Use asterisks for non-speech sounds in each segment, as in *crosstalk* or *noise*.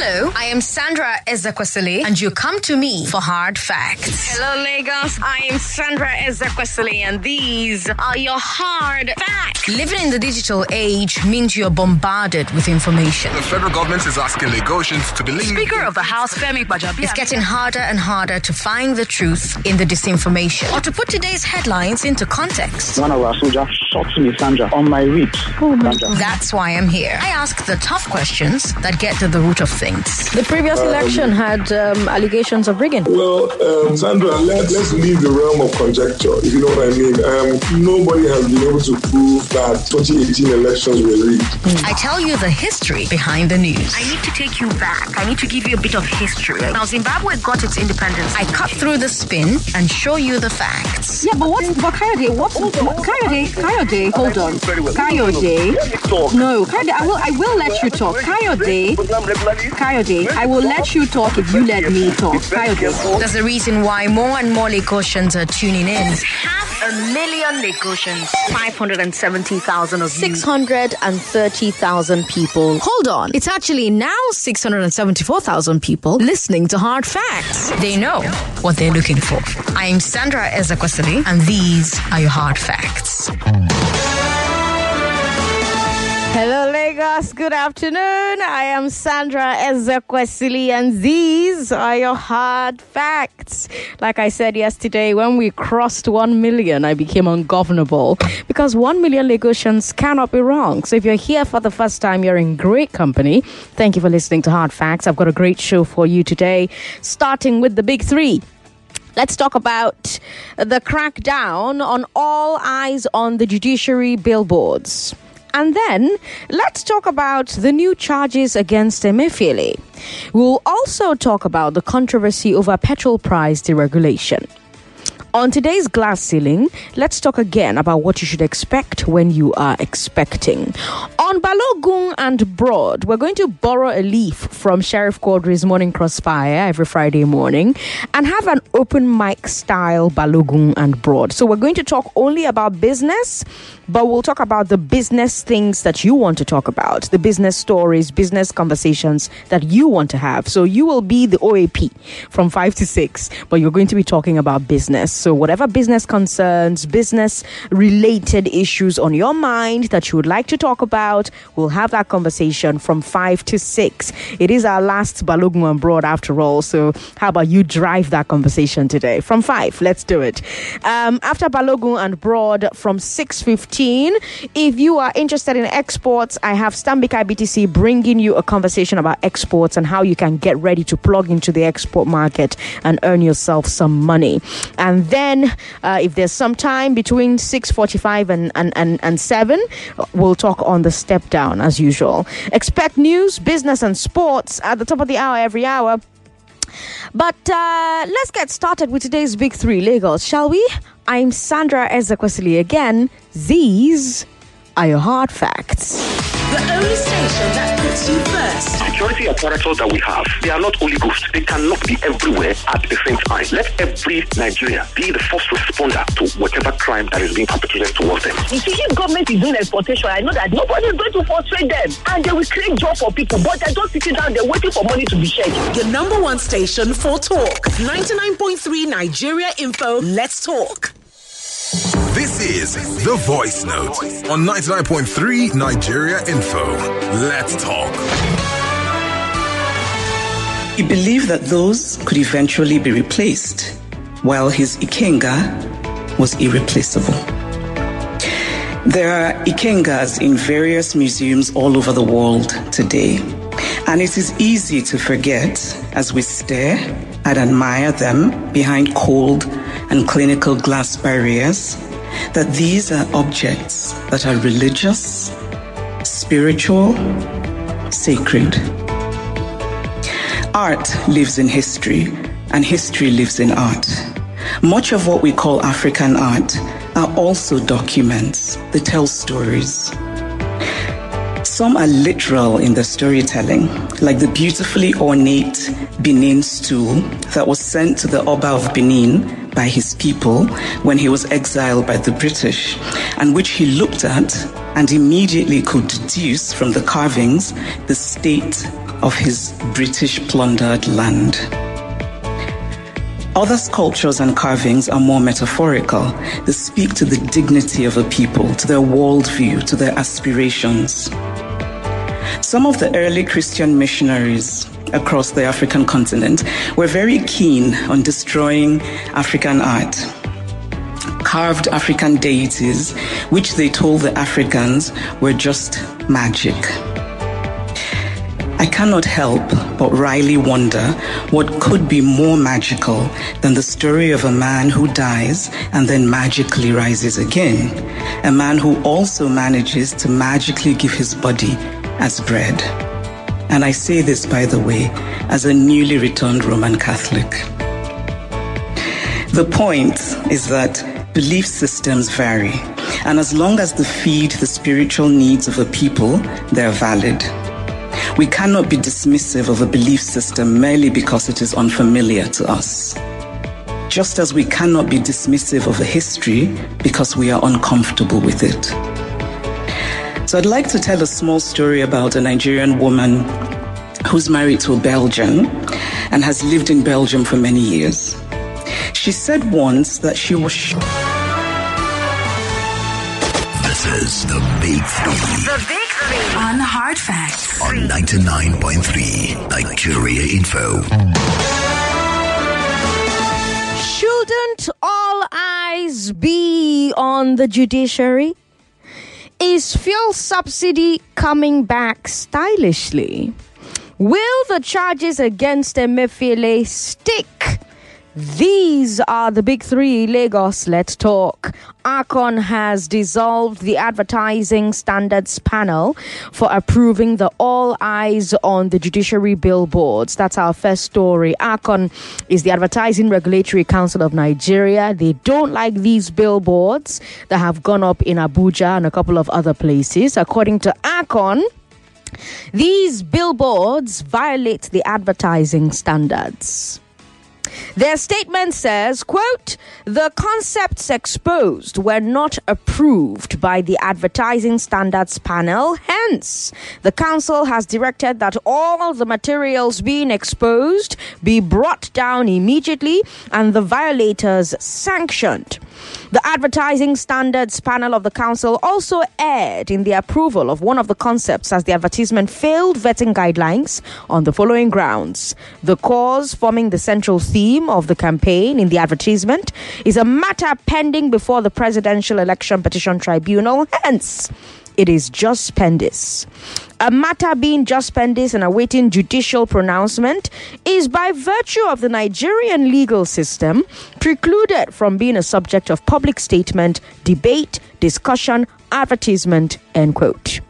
Hello, I am Sandra Ezekwesili, and you come to me for hard facts. Hello, Lagos. I am Sandra Ezekwesili, and these are your hard facts. Living in the digital age means you're bombarded with information. The federal government is asking Lagosians to believe. Speaker of the House, Femi Bajabi. It's getting harder and harder to find the truth in the disinformation or to put today's headlines into context. One of our soldiers shot me, Sandra, on my ribs. Sandra. That's why I'm here. I ask the tough questions that get to the root of things. The previous election had um, allegations of rigging. Well, um, Sandra, let, let's leave the realm of conjecture, if you know what I mean. Um, nobody has been able to prove that 2018 elections were rigged. I tell you the history behind the news. I need to take you back. I need to give you a bit of history. Now, Zimbabwe got its independence. I cut through the spin and show you the facts. Yeah, but what? But Kayode, what? what Kayode, Kayode, hold on. Kayode, no, Kayode, I will, I will let you talk. Kayode, Kayode, I will let you talk if you let me talk. Kayode. There's a reason why more and more Lagosians are tuning in. Half a million Lagosians, 570,000 of you. 630,000 people. Hold on. It's actually now 674,000 people listening to Hard Facts. They know what they're looking for. I'm Sandra Ezekwesili, and these are your Hard Facts. Hello, Lagos. Good afternoon. I am Sandra Ezekwesili, and these are your hard facts. Like I said yesterday, when we crossed 1 million, I became ungovernable because 1 million Lagosians cannot be wrong. So if you're here for the first time, you're in great company. Thank you for listening to Hard Facts. I've got a great show for you today, starting with the big three. Let's talk about the crackdown on all eyes on the judiciary billboards. And then let's talk about the new charges against Emefiele. We'll also talk about the controversy over petrol price deregulation. On today's glass ceiling, let's talk again about what you should expect when you are expecting. On Balogun and Broad, we're going to borrow a leaf from Sheriff Quadri's Morning Crossfire every Friday morning and have an open mic style Balogun and Broad. So we're going to talk only about business, but we'll talk about the business things that you want to talk about, the business stories, business conversations that you want to have. So you will be the OAP from 5 to 6, but you're going to be talking about business. So, whatever business concerns, business related issues on your mind that you would like to talk about, we'll have that conversation from 5 to 6. It is our last Balogun and Broad after all. So, how about you drive that conversation today from 5? Let's do it. Um, after Balogun and Broad from 6.15, if you are interested in exports, I have Stanbic IBTC bringing you a conversation about exports and how you can get ready to plug into the export market and earn yourself some money. And then, uh, if there's some time between 6.45 and, and, and, and 7, we'll talk on the step down as usual. Expect news, business, and sports at the top of the hour every hour. But uh, let's get started with today's big three Lagos, shall we? I'm Sandra Ezekwesili again. These are your hard facts. The only station that puts you first. security apparatus that we have, they are not only ghosts. They cannot be everywhere at the same time. Let every Nigerian be the first responder to whatever crime that is being perpetrated towards them. You see, if government is doing exportation, I know that nobody is going to frustrate them. And they will create job for people, but they're just sitting down, they're waiting for money to be shared. Your number one station for talk. 99.3 Nigeria Info. Let's talk. This is The Voice Note on 99.3 Nigeria Info. Let's talk. He believed that those could eventually be replaced, while his Ikenga was irreplaceable. There are Ikengas in various museums all over the world today, and it is easy to forget as we stare and admire them behind cold and clinical glass barriers that these are objects that are religious, spiritual, sacred. Art lives in history, and history lives in art. Much of what we call African art are also documents that tell stories. Some are literal in their storytelling, like the beautifully ornate Benin stool that was sent to the Oba of Benin by his people when he was exiled by the British, and which he looked at and immediately could deduce from the carvings the state of his British plundered land. Other sculptures and carvings are more metaphorical. They speak to the dignity of a people, to their worldview, to their aspirations. Some of the early Christian missionaries across the African continent were very keen on destroying African art. Carved African deities, which they told the Africans were just magic. I cannot help but wryly wonder what could be more magical than the story of a man who dies and then magically rises again. A man who also manages to magically give his body as bread. And I say this, by the way, as a newly returned Roman Catholic. The point is that belief systems vary, and as long as they feed the spiritual needs of a people, they're valid. We cannot be dismissive of a belief system merely because it is unfamiliar to us. Just as we cannot be dismissive of a history because we are uncomfortable with it. So I'd like to tell a small story about a Nigerian woman who's married to a Belgian and has lived in Belgium for many years. She said once that she was shocked. This is the Big Three. The Big Three. On the Hard Facts. On 99.3 Nigeria Info. Shouldn't all eyes be on the judiciary? Is fuel subsidy coming back stylishly? Will the charges against Emefiele stick? These are the big three. Lagos, let's talk. Arcon has dissolved the advertising standards panel for approving the All Eyes on the Judiciary billboards. That's our first story. Arcon is the Advertising Regulatory Council of Nigeria. They don't like these billboards that have gone up in Abuja and a couple of other places. According to Arcon, these billboards violate the advertising standards. Their statement says, quote, the concepts exposed were not approved by the advertising standards panel. Hence, the council has directed that all the materials being exposed be brought down immediately and the violators sanctioned. The advertising standards panel of the council also erred in the approval of one of the concepts as the advertisement failed vetting guidelines on the following grounds. The cause forming the central theme of the campaign in the advertisement is a matter pending before the Presidential Election Petition Tribunal. Hence, it is lis pendens. A matter being lis pendens and awaiting judicial pronouncement is by virtue of the Nigerian legal system precluded from being a subject of public statement, debate, discussion, advertisement, end quote.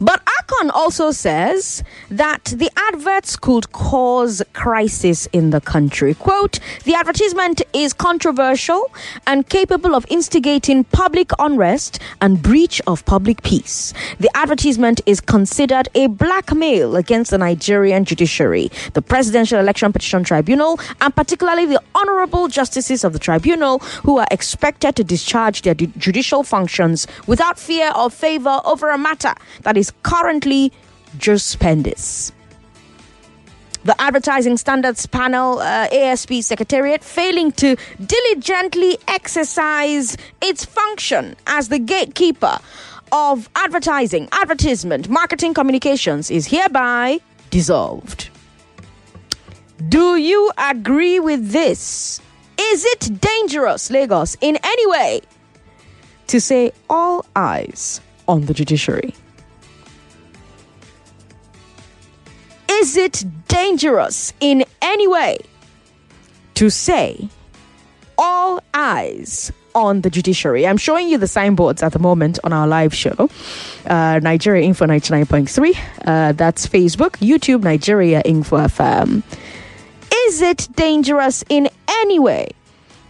But Arcon also says that the adverts could cause crisis in the country. Quote, the advertisement is controversial and capable of instigating public unrest and breach of public peace. The advertisement is considered a blackmail against the Nigerian judiciary, the Presidential Election Petition Tribunal, and particularly the honorable justices of the tribunal who are expected to discharge their judicial functions without fear or favor over a matter that is currently pendis. The Advertising Standards Panel, uh, ASP Secretariat, failing to diligently exercise its function as the gatekeeper of advertising, advertisement, marketing communications is hereby dissolved. Do you agree with this? Is it dangerous, Lagos, in any way to say all eyes on the judiciary? Is it dangerous in any way to say all eyes on the judiciary? I'm showing you the signboards at the moment on our live show. Uh, Nigeria Info 99.3. Uh, that's Facebook, YouTube, Nigeria Info FM. Is it dangerous in any way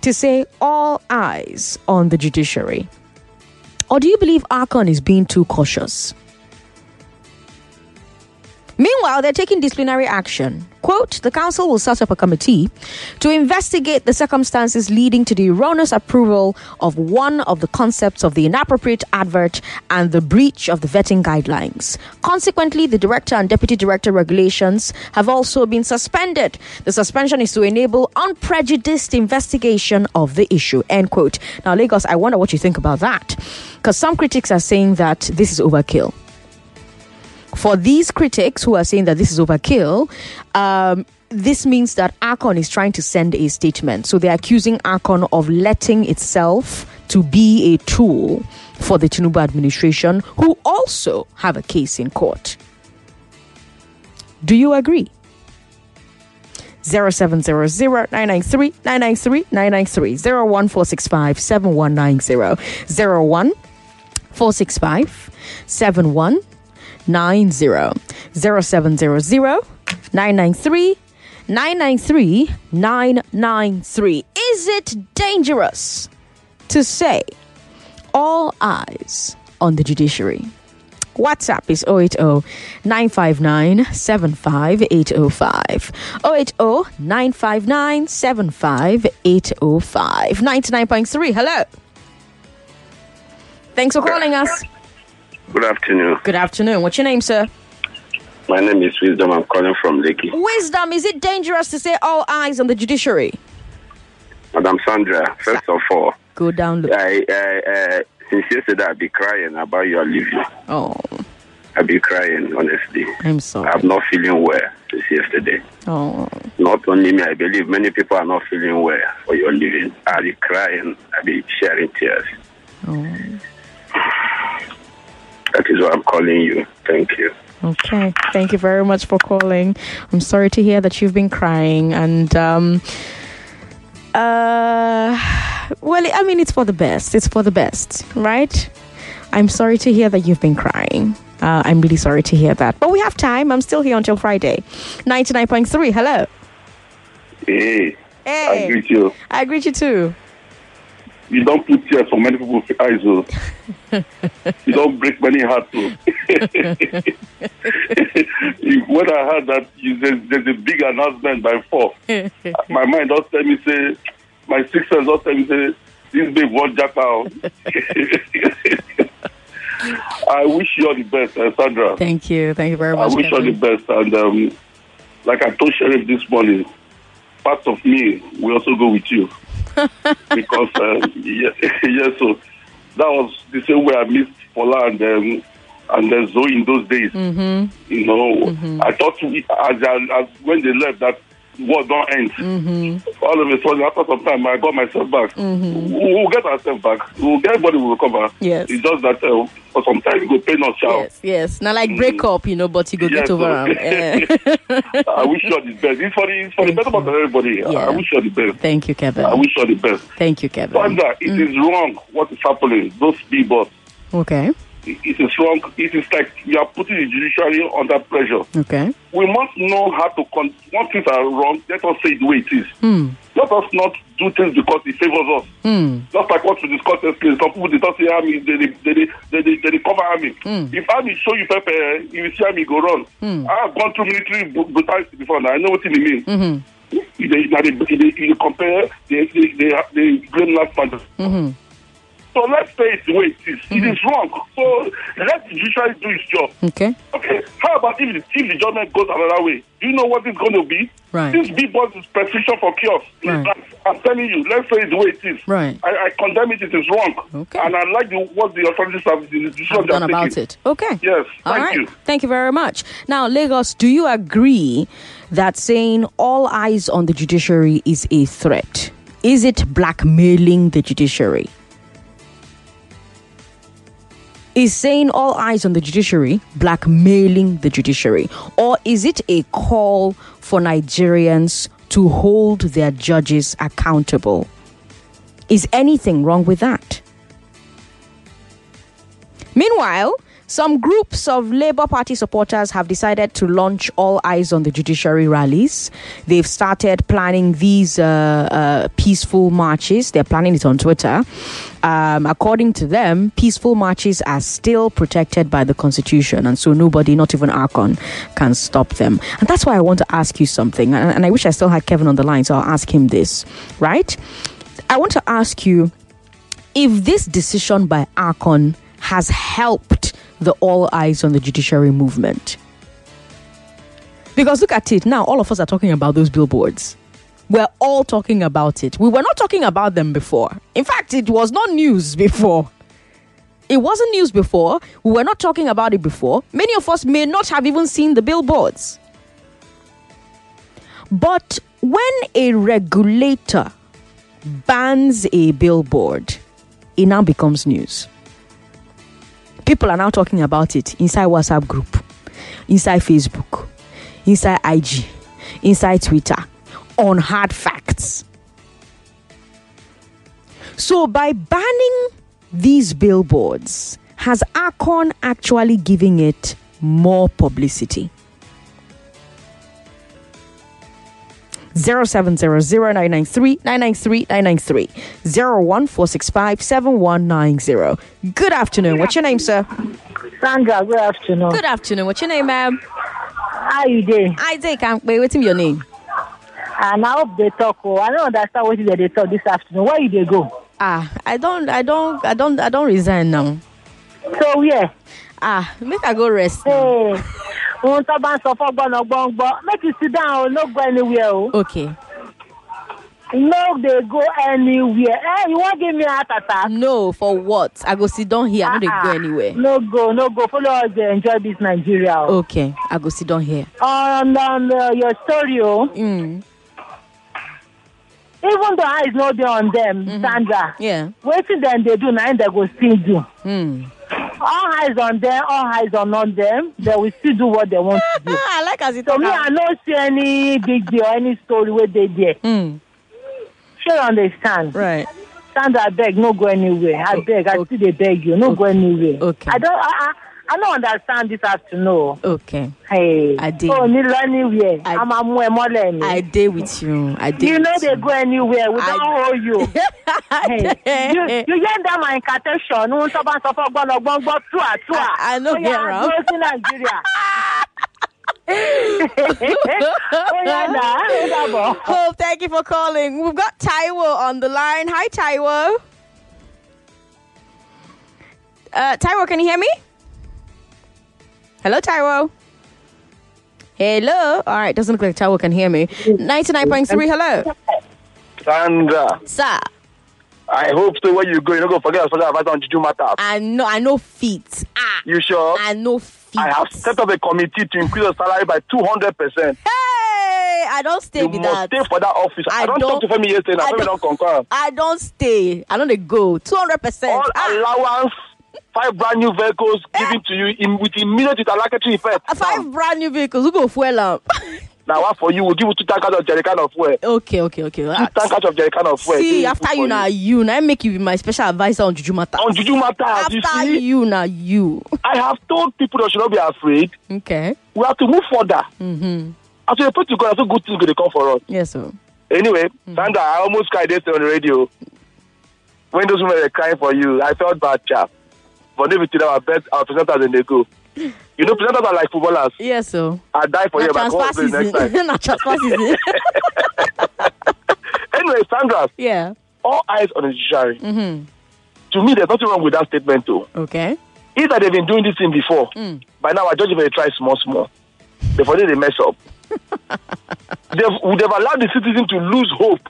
to say all eyes on the judiciary? Or do you believe Arcon is being too cautious? Meanwhile, they're taking disciplinary action. Quote, the council will set up a committee to investigate the circumstances leading to the erroneous approval of one of the concepts of the inappropriate advert and the breach of the vetting guidelines. Consequently, the director and deputy director regulations have also been suspended. The suspension is to enable unprejudiced investigation of the issue. End quote. Now, Lagos, I wonder what you think about that. Because some critics are saying that this is overkill for these critics who are saying that this is overkill, um, this means that Arcon is trying to send a statement. So they're accusing Arcon of letting itself to be a tool for the Tinubu administration, who also have a case in court. Do you agree? 0700 993 993 993 01465 7190 01 465 71 90 0700 993 993 993. Is it dangerous to say all eyes on the judiciary? WhatsApp is 080 959 75805. 080 959 75805. 99.3. Hello. Thanks for calling us. Good afternoon. Good afternoon. What's your name, sir? My name is Wisdom. I'm calling from Lekki. Wisdom, is it dangerous to say all eyes on the judiciary? Madam Sandra, first of all, Go down low. I, I, uh, since yesterday I've been crying about your leaving. Oh, I've been crying, honestly. I'm sorry. I'm not feeling well since yesterday. Oh, Not only me, I believe many people are not feeling well for your leaving. I've been crying. I've been shedding tears. oh. That is why I'm calling you. Thank you. Okay. Thank you very much for calling. I'm sorry to hear that you've been crying. And, um, uh, well, I mean, it's for the best. It's for the best, right? I'm sorry to hear that you've been crying. Uh, I'm really sorry to hear that. But we have time. I'm still here until Friday. 99.3. Hello. Hey, Hey. I greet you. I greet you too. You don't put tears for many people's eyes. Oh. you don't break many hearts. Oh. *laughs* when I heard that you, there's, there's a big announcement by four, *laughs* my mind just tell me say, my six sense just tell me say, this babe won't jack out. *laughs* I wish you all the best, uh, Sandra. Thank you. Thank you very much. I much. wish you all the best. And um, like I told Sheriff this morning, part of me will also go with you. *laughs* because, uh, yeah, *laughs* yeah, so that was the same way I missed Paula and, um, and then Zoe in those days. Mm-hmm. You know, I thought we, as, as when they left, that war don't end. Mm-hmm. All of a sudden, after some time, I got myself back. Mm-hmm. We- We'll get ourselves back. We'll, get everybody will recover. Yes. It's just that uh, for some time, it will pay us out. Yes, yes. Now, like break up, you know, but you go Yes, get over them. *laughs* Eh. I wish you all the best. It's for the, it's for the better of everybody. Yeah. I wish you the best. Thank you, Kevin. I wish you the best. Thank you, Kevin. Sandra, it is wrong what is happening. Those people. Okay. It is wrong. It is like you are putting the judiciary under pressure. Okay. We must know how to. Con- once things are wrong, let us say it the way it is. Hmm. Let us not do things because it favors us. Hmm. Just like what we discussed yesterday, some people they don't say army, they they they they, they, they, they, cover army. Hmm. If army show you pepper, you see army go run. Hmm. I have gone through military bru- brutality before now. I know what it means. Mm-hmm. They, they, they, they compare, they, they, they, they blame last man. Mm-hmm. So let's say it the way it is. It is wrong. So let the judiciary do its job. Okay. Okay. How about if the, if the judgment goes another way? Do you know what it's going to be? Right. This big boss is prescription for chaos. Right. I'm telling you, let's say it the way it is. Right. I, I condemn it. It is wrong. Okay. And I like the, what the authorities have the Have done about taking. it. Okay. Yes. All Thank right. you. Thank you very much. Now, Lagos, do you agree that saying all eyes on the judiciary is a threat? Is it blackmailing the judiciary? Is saying all eyes on the judiciary blackmailing the judiciary? Or is it a call for Nigerians to hold their judges accountable? Is anything wrong with that? Meanwhile, some groups of Labour Party supporters have decided to launch all eyes on the judiciary rallies. They've started planning these uh, uh, peaceful marches. They're planning it on Twitter. Um, according to them, peaceful marches are still protected by the constitution, and so nobody, not even Arcon, can stop them. And that's why I want to ask you something. And, and I wish I still had Kevin on the line, so I'll ask him this. Right? I want to ask you if this decision by Arcon has helped the all eyes on the judiciary movement. Because look at it now, all of us are talking about those billboards. We're all talking about it. We were not talking about them before. In fact, it was not news before. It wasn't news before. We were not talking about it before. Many of us may not have even seen the billboards. But when a regulator bans a billboard, it now becomes news. People are now talking about it inside WhatsApp group, inside Facebook, inside IG, inside Twitter, on hard facts. So by banning these billboards, has Arcon actually giving it more publicity? 0700-993-993-993 01465-7190. Good afternoon. What's your name, sir? Sandra, good afternoon. Good afternoon. What's your name, ma'am? How you doing? I take wait, what's your name? And I hope they talk. Oh, I don't understand what they talk this afternoon. Where you they go? Ah, I don't, I don't, I don't, I don't resign now. So yeah. Ah, make I go rest. Hey, ohun tó bá ń sọ náà gbọ́ngbọ́n make you sit down o no go anywhere o. Okay. No dey go anywhere. Eh, you wan give me heart attack? No, for what? I go sit down here. I no dey go Ah, anywhere. No go, no go. Follow us dey enjoy this Nigeria o. Okay, I go sit down here. On on uh, your story o. Mm. Even though eyes no dey on them, Sandra. Yeah. Wetin dem dey do na im dem go still do. Mm. all eyes on them, all eyes on on them. They will still do what they want to do. *laughs* I like as you So talk me. I don't see any big deal, any story where they there. Mm. Sure understand. Right. Sandra, I beg, no go anywhere. I beg, I still they beg you, no go anywhere. Okay. I don't, I, I, I don't understand this afternoon. Okay. Hey. I did. Oh, go anywhere. I'm a more more I did with you. I did. You know they go anywhere. We don't hold you. *laughs* hey, you, you hear them my incantation. No one talk about suffer gbọ́n lọ gbọ́n gbọ́n tú à tú à. I know Ó yá, hear am. dúró sí Nàìjíríà. Ó yá nà, ó dàbọ̀. Oh, thank you for calling. We've got Taiwo on the line. Hi, Taiwo. Uh, Taiwo, can you hear me? Hello, Taiwo. Hello. All right, doesn't look like Taiwo can hear me. 99.3, hello. Sandra, Sir, I hope so. Where you go, you don't go forget us forget about on Juju matter. I know, I know feet. Ah, You sure? I know feet. I have set up a committee to increase your salary by two hundred percent. Hey, I don't stay You with must that. stay for that office. I, I don't, don't- talk to Femi yesterday. I Now don't- don't concur. I don't stay. I don't go. 200%. All allowance, five brand new vehicles given to you in, with immediate retaliatory effect. Uh, Five brand new vehicles. Who go fuel am? *laughs* Now what for you? We'll give you two tankers of jerry can of fuel. Okay, okay, okay. Two Ah, tankers of jerry can of fuel. See, after you now you, now I make you be my special advisor on Juju matter. On Juju matters, you After you now you. I have told people they should not be afraid. Okay. We have to move further. Mm-hmm. As we pray to God, so good things going to come for us. Yes, sir. Anyway, Mm. Sandra, I almost cried yesterday on the radio. When those women were crying for you, I felt bad, chap. But maybe today our best, our presenters and they go. You know, presenters are like footballers. Yes, sir. I die for you, but come play next time. *laughs* Na transfer season. *laughs* Anyway, Sandra, yeah. all eyes on the judiciary. Mm-hmm. To me, there's nothing wrong with that statement, too. Okay. Either they've been doing this thing before, Mm. by now I judge if they try small, small. Before they mess up. *laughs* they've, they've allowed the citizen to lose hope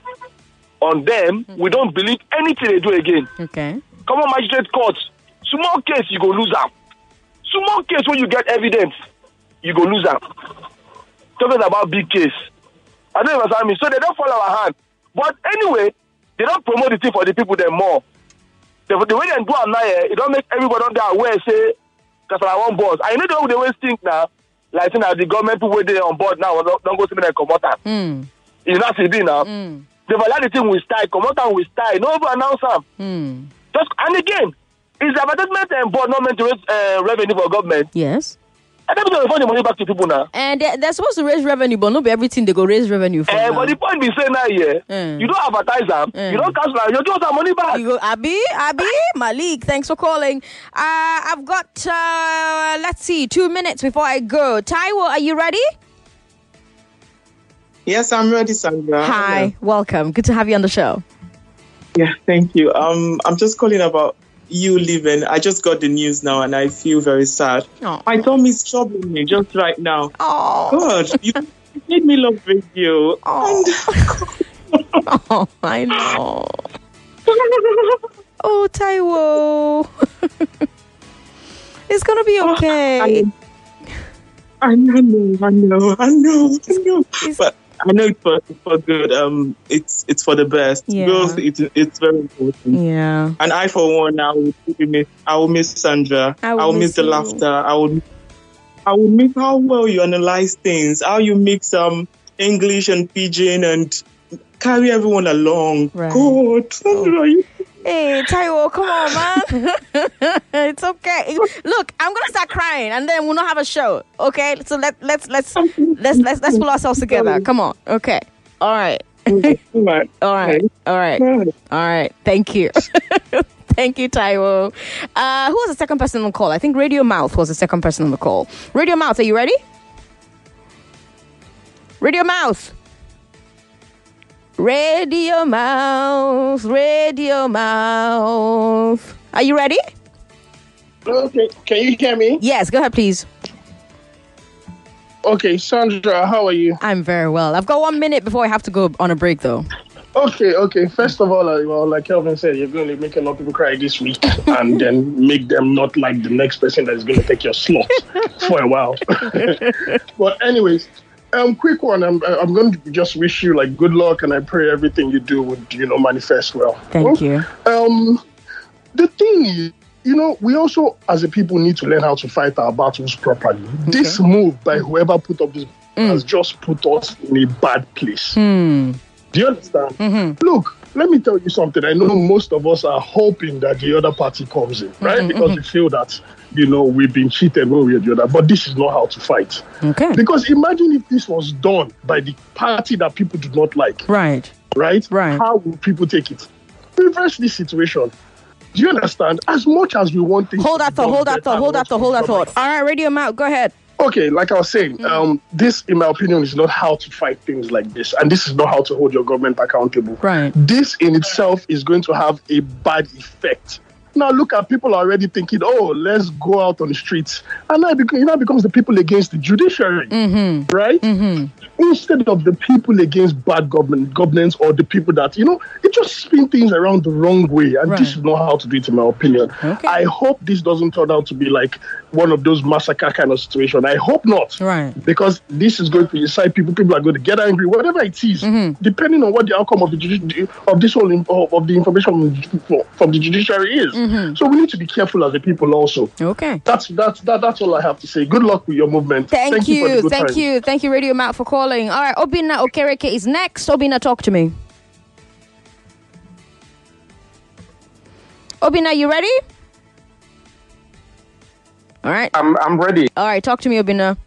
on them. We don't believe anything they do again. Okay. Come on, magistrate court. Small case, you go lose am. Small case when you get evidence, you go lose am. Talking about big case. I don't understand me. So they don't follow our hand. But anyway, they don't promote the thing for the people them more. The, the way they do am now, eh, it don't make everybody on there aware, say, because I want boss. I know the way they always think now, like saying that the government people wey dey on board now don't, don't go see me like comot am. Mm. You know see be now. Mm. They've the thing with style, comot am with style. No even announce am. Mm. Just and again, is the advertisement and board not meant to raise uh, revenue for government? Yes. And every time they find the money back to people now. And they, they're supposed to raise revenue, but not be everything they go raise revenue for. Eh, now. but the point be saying now, yeah, you don't advertise them, you don't cancel them, you give us our money back. You go, Abby, Abby, *laughs* Malik, thanks for calling. Uh, I've got, uh, let's see, two minutes before I go. Taiwo, are you ready? Yes, I'm ready, Sandra. Hi, welcome. Good to have you on the show. Yeah, thank you. Um, I'm just calling about you leaving. I just got the news now, and I feel very sad. Oh. My tummy's troubling me just right now. Oh, God, you *laughs* made me love radio. Oh, *laughs* *laughs* oh I know. Oh, Taiwo. it's gonna be oh, okay. I know, I know, I know, I know. But I know it's for, it's for good. Um, it's it's for the best. Yeah. Girls, it's it's very important. Yeah. And I, for one, I will miss. I will miss Sandra. I I will will, miss miss, the laughter. I will. I will miss how well you analyze things. How you mix um English and pidgin and carry everyone along. Right. God, Sandra, you Hey, Taiwo, come on, man. *laughs* it's okay. Look, I'm gonna start crying, and then we'll not have a show. Okay, so let let's let's let's let's let's pull ourselves together. Come on. Okay. All right. *laughs* All right. All right. All right. Thank you. *laughs* Thank you, Taiwo. Uh, who was the second person on the call? I think Radio Mouth was the second person on the call. Radio Mouth, are you ready? Radio Mouth. Radio Mouth. Radio Mouth. Are you ready? Okay, can you hear me? Yes, go ahead, please. Okay, Sandra, how are you? I'm very well. I've got one minute before I have to go on a break, though. Okay, okay. First of all, uh, well, like Kelvin said, you're going to make a lot of people cry this week, *laughs* and then make them not like the next person that is going to take your slot *laughs* for a while. *laughs* but anyways, um, quick one. I'm I'm going to just wish you like good luck, and I pray everything you do would you know manifest well. Thank you. Um, the thing is, you know, we also as a people need to learn how to fight our battles properly. This move by whoever put up this has just put us in a bad place. Hmm. Do you understand? Mm-hmm. Look, let me tell you something. I know most of us are hoping that the other party comes in, right? Mhm, Because mhm. we feel that, you know, we've been cheated one way or the other. But this is not how to fight. Okay. Because imagine if this was done by the party that people do not like. Right. Right? Right. How will people take it? Reverse this situation. Do you understand? As much as we want things Hold that thought. Hold that thought. Hold that thought. Hold that thought. All right, Radio Mouth. Go ahead. Okay, like I was saying, um, this, in my opinion, is not how to fight things like this, and this is not how to hold your government accountable. Right. This in itself is going to have a bad effect. Now look at people already thinking, oh, let's go out on the streets, and now it, beco- it now becomes the people against the judiciary, Mm-hmm. right? Mm-hmm. Instead of the people against bad government governance or the people that you know, it just spin things around the wrong way, and this is not how to do it, in my opinion. I hope this doesn't turn out to be like one of those massacre kind of situation. I hope not, right? Because this is going to incite people. People are going to get angry, whatever it is, mm-hmm. depending on what the outcome of the of this whole of, of the information from, from the judiciary is. Mm-hmm. Mm-hmm. So we need to be careful as a people also. Okay. That's that's that, that's all I have to say. Good luck with your movement. Thank, for the you. Thank times. you. Thank you, Radio Mouth, for calling. All right, Obinna Okereke is next. Obinna, talk to me. Obinna, you ready? All right. I'm I'm ready. All right, talk to me, Obinna.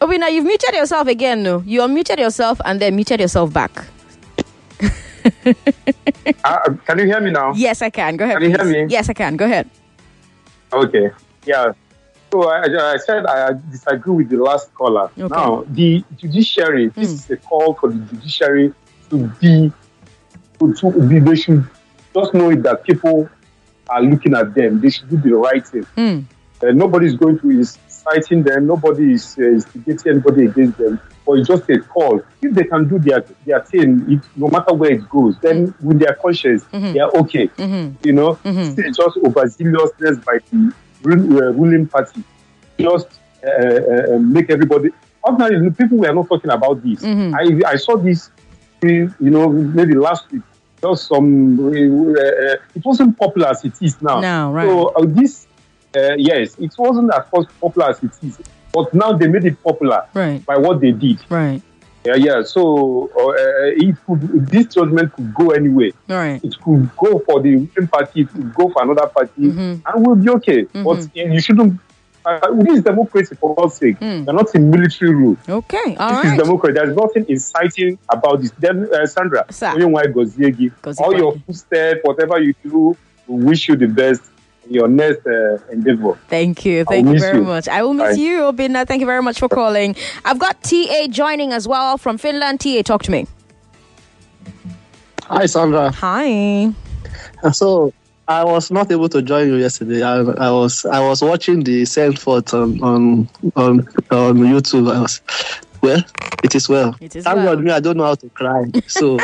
Obinna, you've muted yourself again, no? You unmuted yourself and then muted yourself back. *laughs* Uh, can you hear me now? Yes, I can. Go ahead. Can you hear me? Yes, I can. Go ahead. Okay. Yeah. So I, I said I disagree with the last caller. Okay. Now the judiciary. This is a call for the judiciary to be to, to be. They should just know that people are looking at them. They should do the right thing. Hmm. Uh, nobody is going to is citing them. Nobody is uh, instigating anybody against them. But it's just a call. If they can do their their thing, it, no matter where it goes, then with their conscience, Mhm. they are okay. Mhm. You know, Mhm. it's just overzealousness by the uh, ruling party. Just uh, uh, uh, make everybody. Ordinarily, people were not talking about this. Mhm. I I saw this, you know, maybe last week. Just some. Uh, uh, it wasn't popular as it is now. Now, right. So uh, this, uh, yes, it wasn't as popular as it is, but now they made it popular Right. by what they did. Right. Yeah, yeah. So uh, it could, this judgment could go anywhere. All right. It could go for the winning party. It could go for another party, Mhm. and we'll be okay. But you shouldn't. Uh, this is democracy for God's sake. We're not in military rule. Okay. All this right. is democracy. There's nothing inciting about this. Then, uh, Sandra, Sir. Onyenwai Goziegi, Gozie all your footsteps, whatever you do, we wish you the best your next uh, endeavor. Thank you. Thank you very you. much. I will miss Bye. you, Obinna. Thank you very much for calling. I've got TA joining as well from Finland. TA, talk to me. Hi, Sandra. Hi. So I was not able to join you yesterday. I, I was I was watching the send forth on on on, on YouTube. I was well. It is well. It is Thank well. God, me, I don't know how to cry, so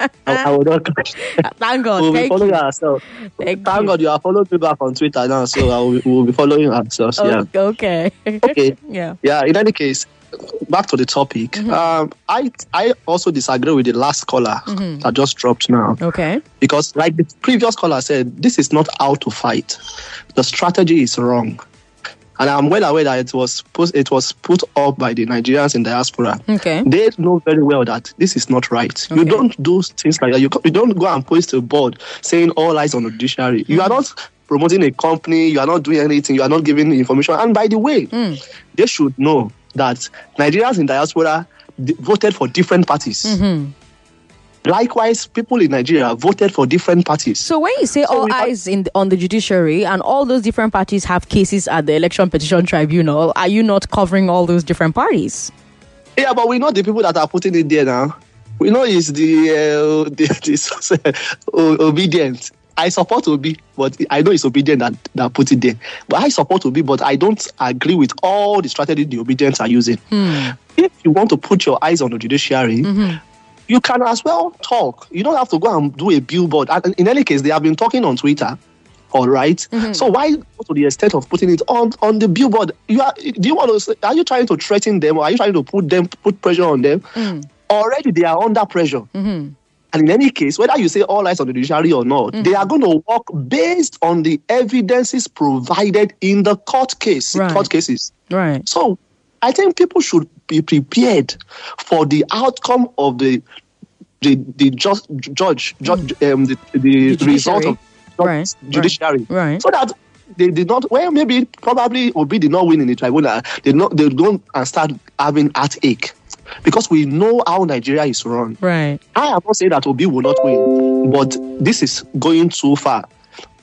I, I will not cry. *laughs* Thank God. We'll be following you. ourselves. Thank, God you are following me back on Twitter now, so I will, we'll be following ourselves. Yeah. Oh, okay. Okay. *laughs* yeah. Yeah. In any case, back to the topic. Mm-hmm. Um, I I also disagree with the last caller Mhm. that just dropped now. Okay. Because, like the previous caller said, this is not how to fight. The strategy is wrong. And I'm well aware that it was put, it was put up by the Nigerians in diaspora. Okay. They know very well that this is not right. You don't do things like that. You, you don't go and post a board saying all eyes on the judiciary. You are not promoting a company. You are not doing anything. You are not giving information. And by the way, they should know that Nigerians in diaspora voted for different parties. Mm-hmm. Likewise, people in Nigeria voted for different parties. So when you say all eyes in on the judiciary and all those different parties have cases at the election petition tribunal, are you not covering all those different parties? Yeah, but we know the people that are putting it there now. We know it's the uh, *laughs* the, the uh, o- Obidient. I support Obi, but I know it's Obidient that, that put it there. But I support Obi, but I don't agree with all the strategy the Obidients are using. Hmm. If you want to put your eyes on the judiciary, mm-hmm. You can as well talk. You don't have to go and do a billboard. And in any case, they have been talking on Twitter. All right? Mm-hmm. So why go to the extent of putting it on on the billboard? You are do you want to say, are you trying to threaten them or are you trying to put them put pressure on them? Mm. Already they are under pressure. Mm-hmm. And in any case, whether you say all eyes on the judiciary or not, mm-hmm. they are going to work based on the evidences provided in the court case, Right. court cases. Right. So I think people should be prepared for the outcome of the the the just judge judge um, the, the, result of right. judiciary, Right. so that they did not. Well, maybe probably Obi did not win in the tribunal. They not they don't and start having heartache because we know how Nigeria is run. Right. I am not saying that Obi will not win, but this is going too far.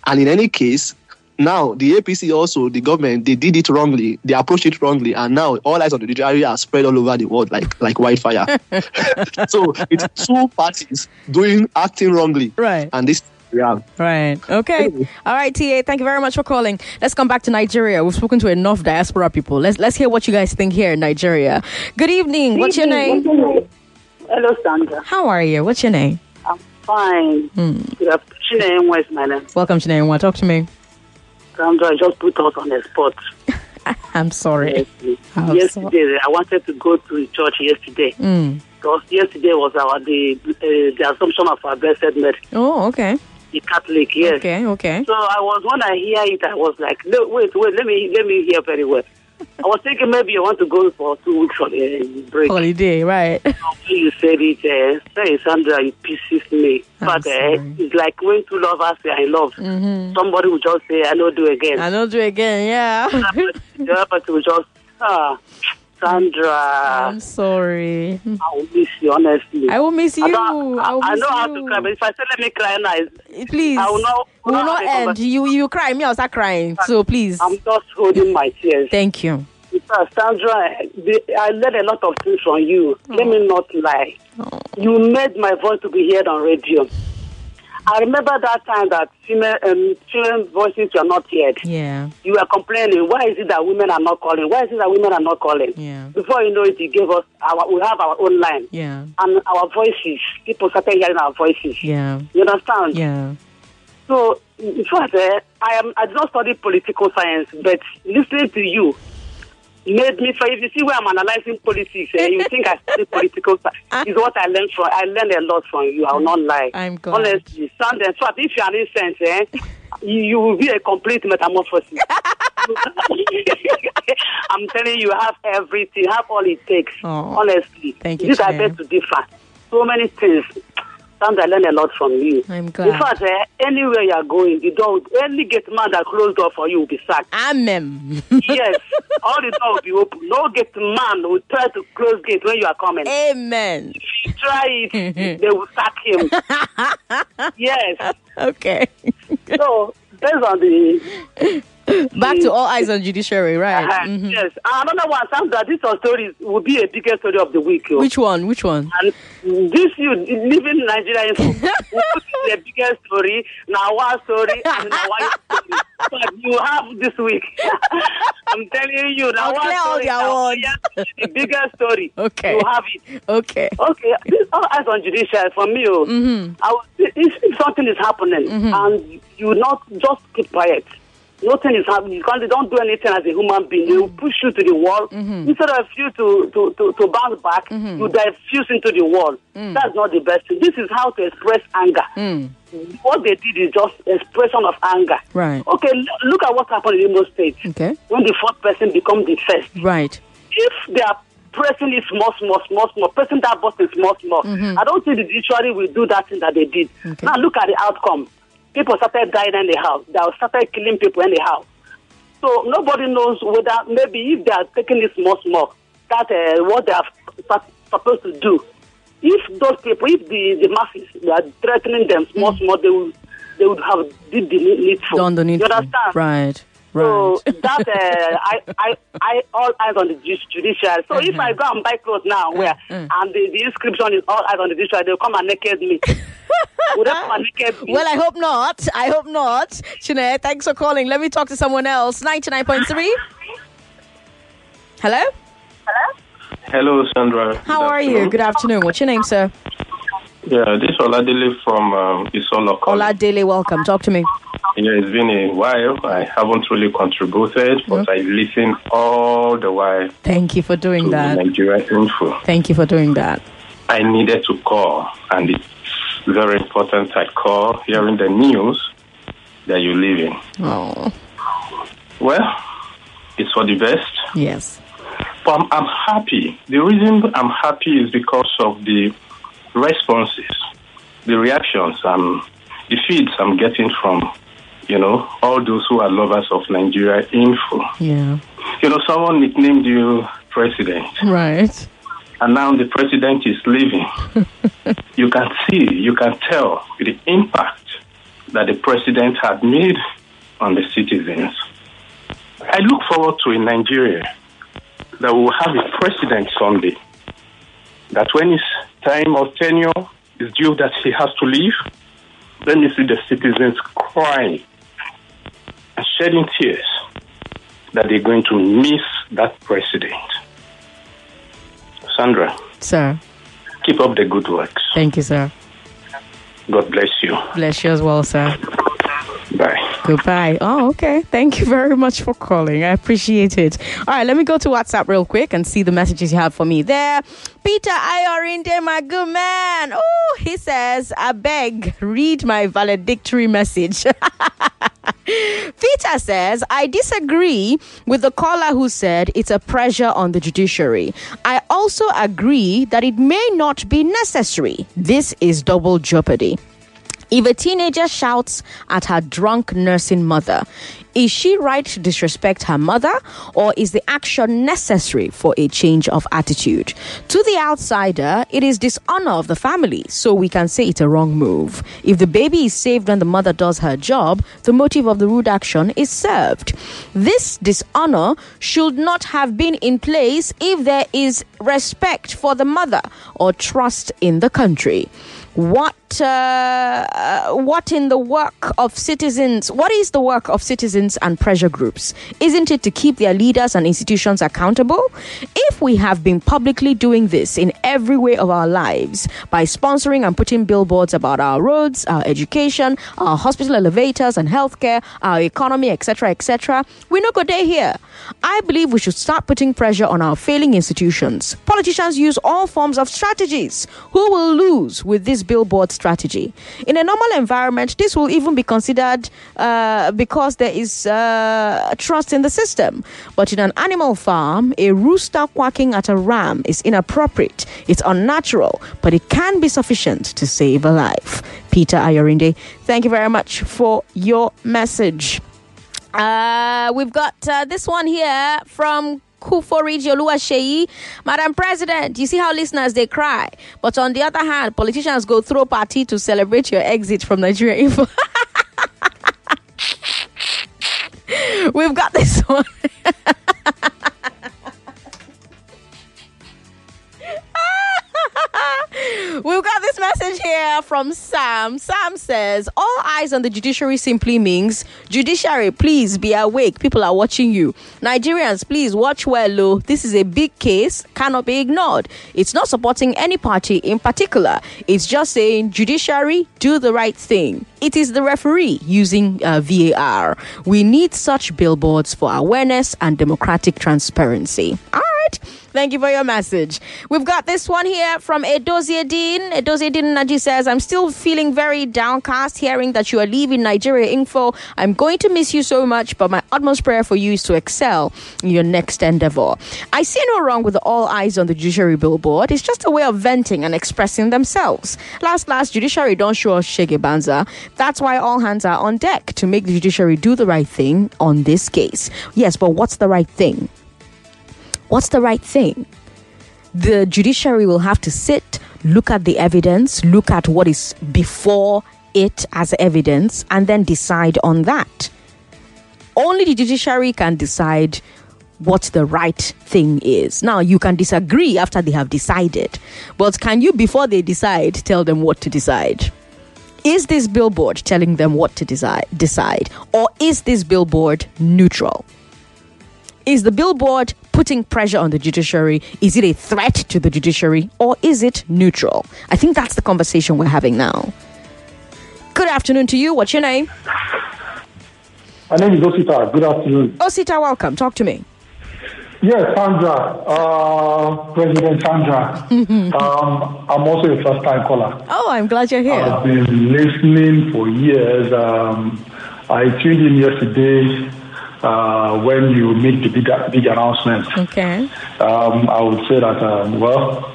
And in any case, now the APC also the government they did it wrongly, they approached it wrongly, and now all eyes on the judiciary are spread all over the world like like wildfire. *laughs* so it's two parties doing acting wrongly, right? And this yeah. Right. Okay. All right, TA. Thank you very much for calling. Let's come back to Nigeria. We've spoken to enough diaspora people. Let's let's hear what you guys think here in Nigeria. Good evening. What's your name? Hello, Sandra. How are you? What's your name? I'm fine. Hmm. Good afternoon. Where's my name? Welcome to Name One. Talk to me. Sandra, I just put us on the spot. *laughs* I'm sorry. Yesterday, I wanted to go to church yesterday Mm. because yesterday was our the uh, the assumption of our blessed Mary, Oh, okay. the Catholic. Yes. Okay. Okay. So I was when I hear it, I was like, no, wait, wait, let me let me hear very well. I was thinking maybe you want to go for two weeks for a break. Holiday. Right. *laughs* You said it, uh, say Sandra, it pisses me. but uh, it's like when two lovers are in love. Mhm. Somebody will just say, I know do again. I know do again. Yeah. *laughs* the other person will just, ah, Sandra. I'm sorry. I will miss you, honestly. I will miss you. I, don't- I I know how to cry, but if I say let me cry now, eh, Please. I will not. Will not a end. You you cry. Me, I'll start crying. So please. I'm just holding my tears. Thank you. Because Sandra, I learned a lot of things from you. Let oh. me not lie. Oh. You made my voice to be heard on radio. I remember that time that female, um, female voices were not heard. Yeah. You were complaining. Why is it that women are not calling? Why is it that women are not calling? Yeah. Before you know it, you gave us our. We have our own line. Yeah. And our voices. People started hearing our voices. Yeah. You understand? Yeah. So, in fact, I am. I did not study political science, but listening to you made me. For if you see where I'm analyzing politics, and you think I study political science. Is *laughs* what I learned from. I learned a lot from you. I will not lie. I'm glad. Honestly, sound in fact, if you are innocent, eh, *laughs* you, you will be a complete metamorphosis. *laughs* I'm telling you, have everything, have all it takes. Aw. Honestly, Thank you, This I Chair. beg to differ. So many things. Sandra, I learn a lot from you. I'm glad. In fact, eh, anywhere you are going, the door, any gate man that close door for you will be sacked. Amen. *laughs* yes, all the door will be open. No gate man will try to close gate when you are coming. Amen. If you try it, *laughs* they will sack him. *laughs* yes. Okay. So based on the Back to all eyes on judiciary, right? Uh-huh, Mhm. Yes. Another one, Sandra, this your story will be a bigger story of the week. yo. Which one? Which one? And this you living in Nigeria in the biggest story, now one story, and now one story. But you have this week. *laughs* I'm telling you, now one clear all story, now the biggest story. *laughs* Okay. You have it. Okay. Okay, this all eyes on judicial for me. Oh, Mhm. I if, if something is happening and you not just keep quiet, nothing is happening. You can't don't do anything as a human being. They will mm. push you to the wall mm-hmm. instead of you to to, to, to bounce back. Mm-hmm. You diffuse into the wall. Mm. That's not the best thing. This is how to express anger. Mm. What they did is just expression of anger. Right. Okay, look at what happened in Imo State Okay. when the fourth person become the first Right. if they are pressing it small, small, small, small, pressing that button small, small, Mhm. I don't think the judiciary will do that thing that they did. Now look at the outcome. People started dying in the house. They started killing people in the house. So nobody knows whether maybe if they are taking it small, small, that uh, what they are sup- supposed to do. If those people, if the, the masses they are threatening them small, small, they will they would have did the needful. Done the You understand? Right. So that uh, I, I, I, all eyes on the ju- judiciary. So if I go and buy clothes now, where and the, the inscription is all eyes on the judiciary, they'll come and naked me. *laughs* Would they come and naked me? Well, I hope not. I hope not. Chine, thanks for calling. Let me talk to someone else. 99.3. Hello? Hello, Hello, Sandra. How are you? Good afternoon. What's your name, sir? Yeah, this is Oladile from um, Isolo. Ola Daily, welcome. Talk to me. Yeah, it's been a while. I haven't really contributed, but I listen all the while Thank you for doing that. Nigeria Info. Thank you for doing that. I needed to call, and it's very important I call hearing the news that you live in. Oh, Well, it's for the best. yes. But I'm, I'm happy. The reason I'm happy is because of the responses, the reactions, and the feeds I'm getting from, you know, all those who are lovers of Nigeria info. Yeah. You know, someone nicknamed you president, Right. and now the president is leaving. *laughs* you can see, you can tell the impact that the president had made on the citizens. I look forward to a Nigeria that we will have a president someday. That when his time of tenure is due that he has to leave, let me see the citizens crying and shedding tears that they're going to miss that president. Sandra, Sir, keep up the good works. thank you, sir. God bless you. Bless you as well, sir. Bye. Goodbye. Oh, okay. Thank you very much for calling. I appreciate it. All right, let me go to WhatsApp real quick and see the messages you have for me there. Peter Ayorinde, my good man. Oh, he says, I beg, read my valedictory message. *laughs* Peter says, I disagree with the caller who said it's a pressure on the judiciary. I also agree that it may not be necessary. This is double jeopardy. If a teenager shouts at her drunk nursing mother, is she right to disrespect her mother or is the action necessary for a change of attitude? To the outsider, it is dishonor of the family, so we can say it's a wrong move. If the baby is saved when the mother does her job, the motive of the rude action is served. This dishonor should not have been in place if there is respect for the mother or trust in the country what uh, uh, what in the work of citizens what is the work of citizens and pressure groups? Isn't it to keep their leaders and institutions accountable? If we have been publicly doing this in every way of our lives by sponsoring and putting billboards about our roads our education our hospital elevators and healthcare our economy etc etc we're not good day here. I believe we should start putting pressure on our failing institutions. Politicians use all forms of strategies. Who will lose with this billboard. In a normal environment, this will even be considered uh, because there is uh, trust in the system. But in an animal farm, a rooster quacking at a ram is inappropriate. It's unnatural, but it can be sufficient to save a life. Peter Ayorinde, thank you very much for your message. Uh, we've got uh, this one here from Kuforiji Oluwaseyi. Madam President, you see how listeners they cry. But on the other hand, politicians go throw a party to celebrate your exit from Nigeria Info. *laughs* We've got this one. *laughs* We've got this message here from Sam. Sam says, eyes on the judiciary simply means, Judiciary, please be awake. People are watching you. Nigerians, please watch well, oh. This is a big case, cannot be ignored. It's not supporting any party in particular. It's just saying, Judiciary, do the right thing. It is the referee using uh, VAR. We need such billboards for awareness and democratic transparency. All right. Thank you for your message. We've got this one here from Edozie Dean. Edozie Dean Naji says, I'm still feeling very downcast hearing that you are leaving Nigeria Info. I'm going to miss you so much, but my utmost prayer for you is to excel in your next endeavor. I see no wrong with all eyes on the judiciary billboard. It's just a way of venting and expressing themselves. Last, last, judiciary don't show us Shege Banza. That's why all hands are on deck to make the judiciary do the right thing on this case. Yes, but what's the right thing? What's the right thing? The judiciary will have to sit, look at the evidence, look at what is before it as evidence, and then decide on that. Only the judiciary can decide what the right thing is. Now, you can disagree after they have decided, but can you, before they decide, tell them what to decide? Is this billboard telling them what to decide, decide or is this billboard neutral? Is the billboard putting pressure on the judiciary? Is it a threat to the judiciary or is it neutral? I think that's the conversation we're having now. Good afternoon to you. What's your name? My name is Osita. Good afternoon. Osita, welcome. Talk to me. Yes, Sandra, uh, President Sandra. um, I'm also a first time caller. Oh, I'm glad you're here. I've been listening for years. Um, I tuned in yesterday uh, when you made the big, big announcement. Okay. Um, I would say that, um, well,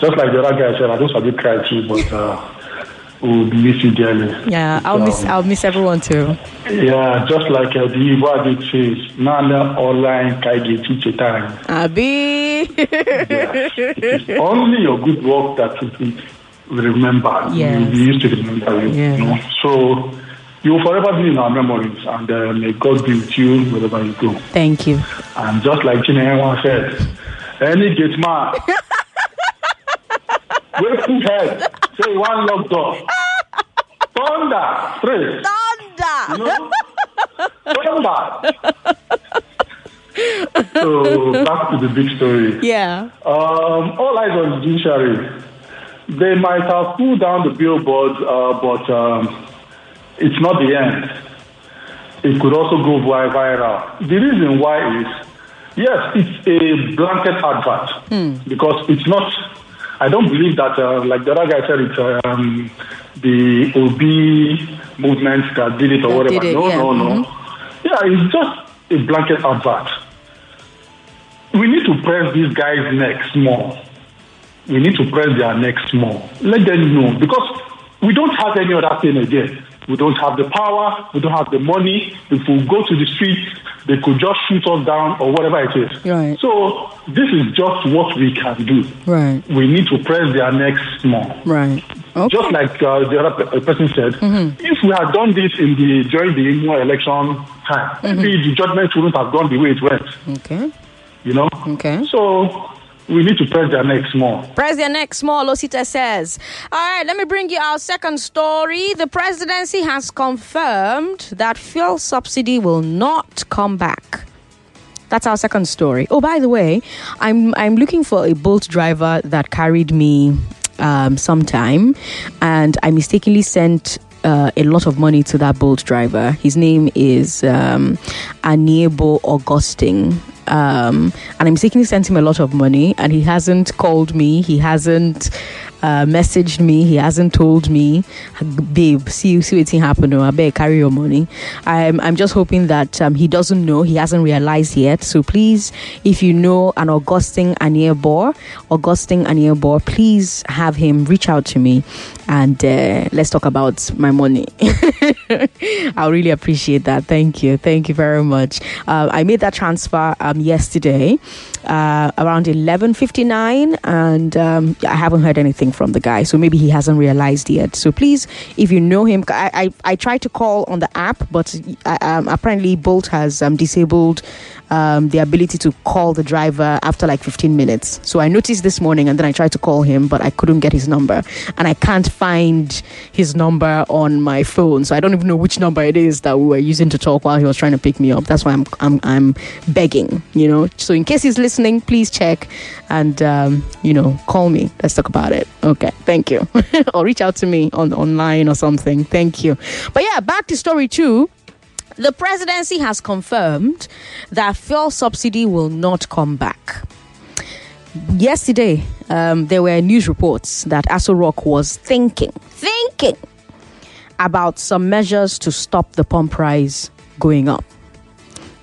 just like the other guy said, I just a bit cry too, but uh, we'll miss you dearly. Yeah, I'll miss I'll miss everyone too. Yeah, just like uh, the Igbo adage says, Nana online kaige teach time. Abi. It's only your good work that will remember. Yes. We used to remember you. Yeah. you know? So you will forever be in our memories, and uh, may God be with you wherever you go. Thank you. And just like Chineke said, any gate man, *laughs* wave his head, say one locked door. Thunder, praise. Thunder. You know? Thunder. *laughs* so back to the big story. Yeah. Um, all eyes on the judiciary. They might have pulled down the billboard, uh, but um, it's not the end. It could also go viral. The reason why is, yes, it's a blanket advert because it's not. I don't believe that, uh, like the other guy said, it's um, the OB movement that did it or That whatever. it, no, yeah, no, no. Yeah, it's just a blanket advert. We need to press these guys' necks more. We need to press their necks more. Let them know because we don't have any other thing again. We don't have the power. We don't have the money. If we go to the streets, they could just shoot us down or whatever it is. Right. So this is just what we can do. Right. We need to press their necks more. Right. Okay. Just like uh, the other pe- uh, person said, mm-hmm. if we had done this in the during the Imo election time, mm-hmm. maybe the judgment wouldn't have gone the way it went. Okay. You know. Okay. So we need to press their necks more. Press your neck more, Osita says. All right, let me bring you our second story. The presidency has confirmed that fuel subsidy will not come back. That's our second story. Oh, by the way, I'm I'm looking for a bolt driver that carried me um, sometime, and I mistakenly sent uh, a lot of money to that bolt driver. His name is um, Aniebo Augustine. Um, and I'm mistakenly sent him a lot of money, and he hasn't called me. He hasn't uh, messaged me. He hasn't told me, babe. See, see what's happened. I better carry your money. I'm, I'm just hoping that um, he doesn't know. He hasn't realized yet. So please, if you know an Augustine Aniebor, Augustine Aniebor, please have him reach out to me and uh, let's talk about my money. *laughs* I'll really appreciate that. Thank you. Thank you very much. Uh, I made that transfer um, yesterday uh, around 11.59 and um, I haven't heard anything from the guy. So maybe he hasn't realized yet. So please, if you know him, I, I, I tried to call on the app, but uh, um, apparently Bolt has um, disabled um, the ability to call the driver after like 15 minutes. So I noticed this morning and then I tried to call him, but I couldn't get his number. And I can't find his number on my phone. So I don't even know which number it is that we were using to talk while he was trying to pick me up. That's why I'm, I'm, I'm begging, you know. So in case he's listening, please check and, um, you know, call me. Let's talk about it. Okay. Thank you. *laughs* or reach out to me on online or something. Thank you. But yeah, back to story two. The presidency has confirmed that fuel subsidy will not come back. Yesterday, um, there were news reports that Aso Rock was thinking, thinking about some measures to stop the pump price going up.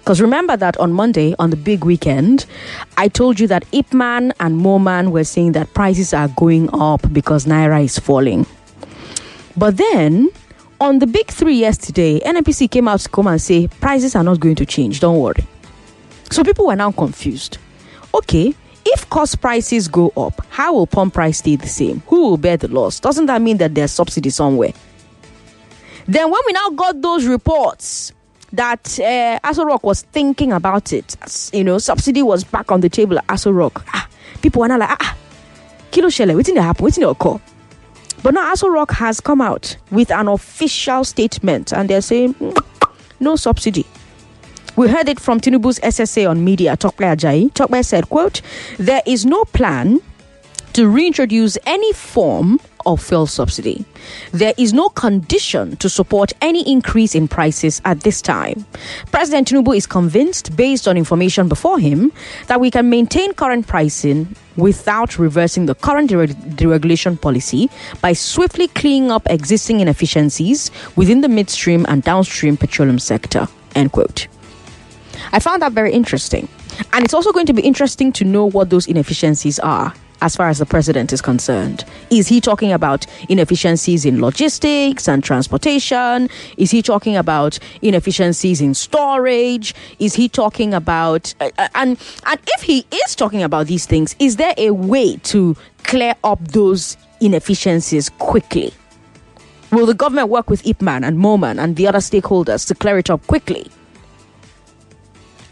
Because remember that on Monday, on the big weekend, I told you that Ipman and Moman were saying that prices are going up because Naira is falling. But then on the big three yesterday, NNPC came out to come and say prices are not going to change. Don't worry. So people were now confused. Okay, if cost prices go up, how will pump price stay the same? Who will bear the loss? Doesn't that mean that there's subsidy somewhere? Then when we now got those reports that uh, Aso Rock was thinking about it, you know, subsidy was back on the table at Aso Rock. Ah, people were now like, ah, kilo shele, in the happen? In the occur? But now Aso Rock has come out with an official statement and they're saying "Mm, no subsidy. We heard it from Tinubu's SSA on media, Tope Ajayi. Tope said, quote, there is no plan to reintroduce any form of fuel subsidy. There is no condition to support any increase in prices at this time. President Tinubu is convinced, based on information before him, that we can maintain current pricing without reversing the current deregulation policy by swiftly cleaning up existing inefficiencies within the midstream and downstream petroleum sector. End quote. I found that very interesting. And it's also going to be interesting to know what those inefficiencies are as far as the president is concerned? Is he talking about inefficiencies in logistics and transportation? Is he talking about inefficiencies in storage? Is he talking about uh, uh, and and if he is talking about these things, is there a way to clear up those inefficiencies quickly? Will the government work with IPMAN and MOMAN and the other stakeholders to clear it up quickly?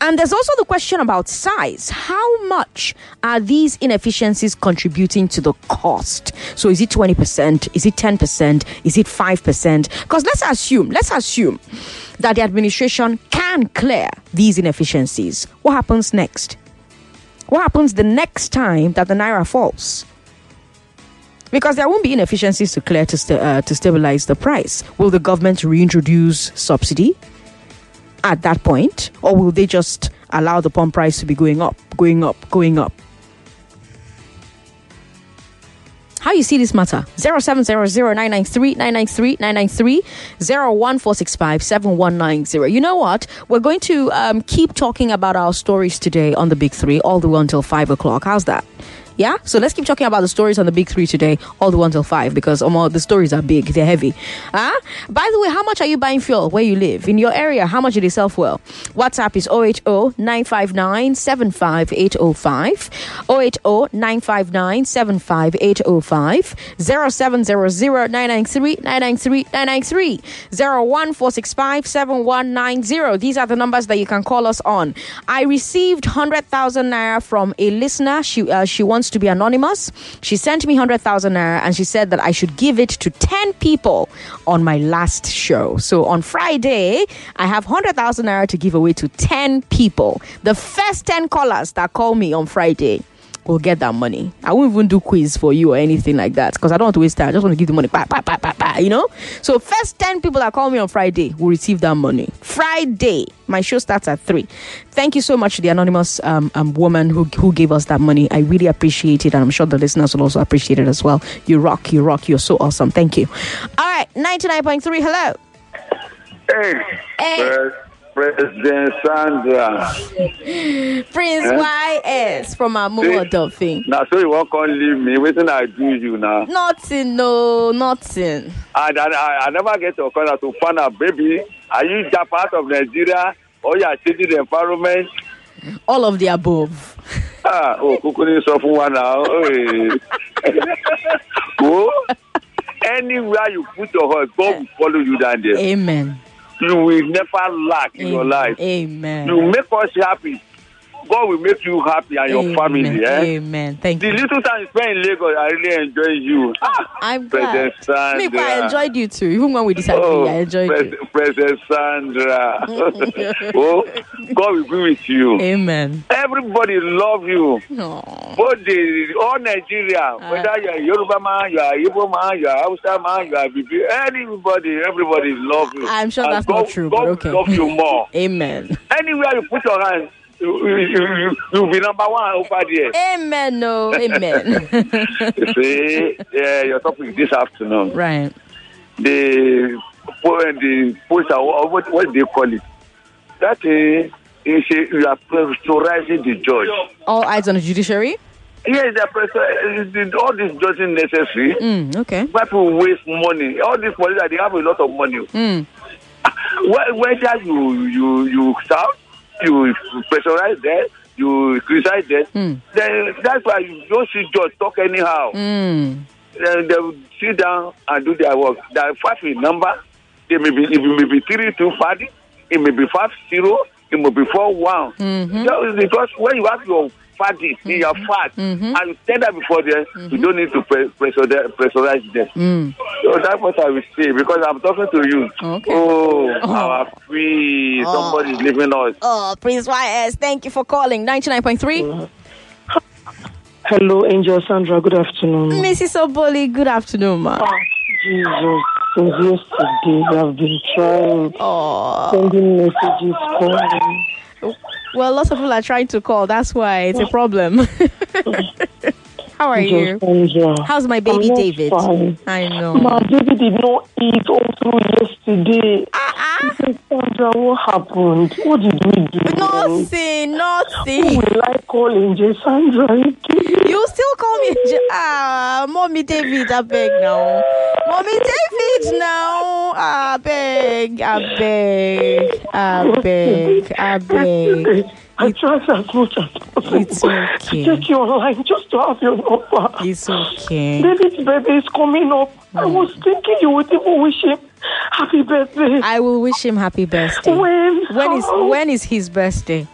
And there's also the question about size. How much are these inefficiencies contributing to the cost? So is it 20%? Is it 10%? Is it 5%? Because let's assume, let's assume that the administration can clear these inefficiencies. What happens next? What happens the next time that the Naira falls? Because there won't be inefficiencies to clear to, st- uh, to stabilize the price. Will the government reintroduce subsidy? At that point, or will they just allow the pump price to be going up, going up, going up? How you see this matter? 0700-993-993-993 01465-7190. You know what? We're going to um, keep talking about our stories today on the Big Three all the way until 5 o'clock. How's that? Yeah? So let's keep talking about the stories on the big three today, all the way until five, because um, the stories are big, they're heavy. Huh? By the way, how much are you buying fuel where you live? In your area, how much do they sell fuel? WhatsApp is 080 959 75805. 080 959 75805. 0700 993 993 993. 01465 7190. These are the numbers that you can call us on. I received 100,000 naira from a listener. She, uh, she wants to be anonymous. She sent me 100,000 naira and she said that I should give it to 10 people on my last show. So on Friday, I have 100,000 naira to give away to 10 people. The first 10 callers that call me on Friday will get that money. I won't even do quiz for you or anything like that because I don't want to waste time. I just want to give the money, bah, bah, bah, bah, bah, you know. So first ten people that call me on Friday will receive that money. Friday, my show starts at three. Thank you so much to the anonymous um, um, woman who who gave us that money. I really appreciate it, and I'm sure the listeners will also appreciate it as well. You rock, you rock, you're so awesome. Thank you. All right, ninety nine point three. Hello. Hey, Pres- President Sandra. Prince YS from Amuwo Dolphin. Now, so you won't come leave me. Waiting I do you now. Nothing, no, nothing. And I, I, I never get to corner to find out, baby, are you just part of Nigeria or you are changing the environment? All of the above. Ah, oh, Kukuni sọ fún wa now. *laughs* Go. Anywhere you put your heart, God will follow you down there. Amen. You will never lack in your life. Amen. You make us happy. God will make you happy and your Amen. family. Eh? Amen. Thank the you. The little time you spend in Lagos, I really enjoy you. Ah, I'm President glad. Sandra. Me, I enjoyed you too. Even when we decided, Oh, I enjoyed Pres- you. President Sandra. *laughs* oh, God will be with you. Amen. Everybody love you. Aw. Both the all Nigeria, whether you're Yoruba man, you're a Igbo man, you're Hausa man, you're a Bibi, anybody, everybody love you. I'm sure And that's God, not true, God but okay. love you more. *laughs* Amen. Anywhere you put your hands, you, you, you, you'll be number one over there. Amen. No. Amen. You see, yeah, your topic this afternoon. right. The the poster, or what, what do you call it? That is, is a, you are pressurizing the judge. All eyes on the judiciary. Yes, the pressure, all this judging necessary. Mm, okay. Why people waste money? All these police, they have a lot of money. Mm. *laughs* Whether you you you serve, you pressurize them, you criticize them, Mm. then that's why you don't see judge talk anyhow. Mm. Then they will sit down and do their work. Five in number. They may be it may be three two party. It may be five zero. It may be four one. Mhm. Just because when you have your party in your fat Mhm. and you stand that before them, you don't need to pre- pressurize, pressurize them. Mm. So that's what I will say because I'm talking to you. Okay. Oh, Oh. our free. Oh. Somebody's leaving us. Oh, Prince YS, thank you for calling. 99.3. Hello, Angel Sandra. Good afternoon. Mrs. Oboli, good afternoon, ma. Jesus, since yesterday we have been trying, sending messages, calling. Well, lots of people are trying to call. That's why it's a problem. *laughs* How are you? How's my baby David? fine. I know. My baby did not eat all through yesterday. Angel Sandra, what happened? What did we do? Nothing, nothing. Who will I call Angel Sandra again? You still call me J- ah, mommy David? I beg now, mommy David now. I beg, I beg, I beg, I beg. I tried as much as possible It's okay. to take you online just to have your number. It's okay. David's baby is coming up. I mm. was thinking you would even wish him happy birthday. I will wish him happy birthday. When? When is when is his birthday?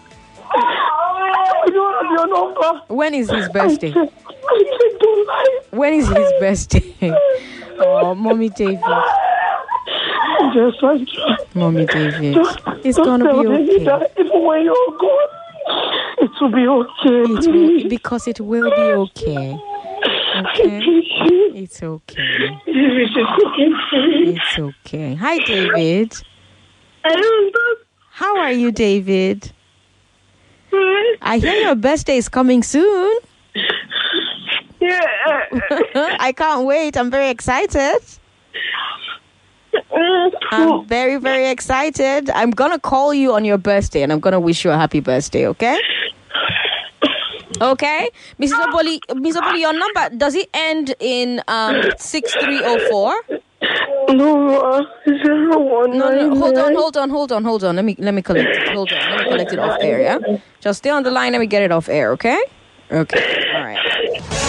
I don't have your number. When is his birthday? I I lie. When is his birthday? *laughs* Oh, mommy David, Just Sandra. mommy David. Just, It's gonna be okay. that even when you're gone, it will be okay. It will, because it will be okay. Okay, it's okay. David is cooking for me. It's okay. Hi, David. How are you, David? I hear your birthday is coming soon. Yeah. *laughs* I can't wait. I'm very excited. I'm *laughs* very, very excited. I'm gonna call you on your birthday and I'm gonna wish you a happy birthday, okay? Okay? Mrs. Oboli, Mrs. Oboli, your number does it end in um six three oh four? No, uh, zero one No, no, hold on, hold on, hold on, hold on. Let me let me collect it. Hold on. Let me collect it off air, yeah? Just stay on the line, let me get it off air, okay? Okay. All right.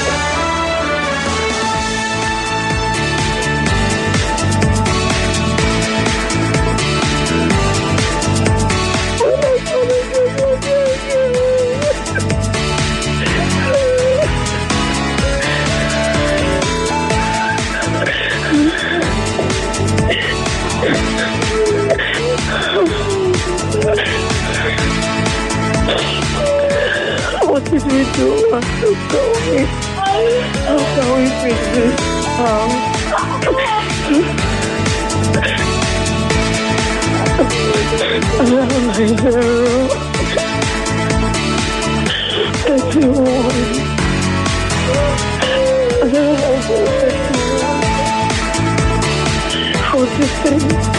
What did we don't want to go in. How can we fix this house? I don't the room. Thirty-one. I don't like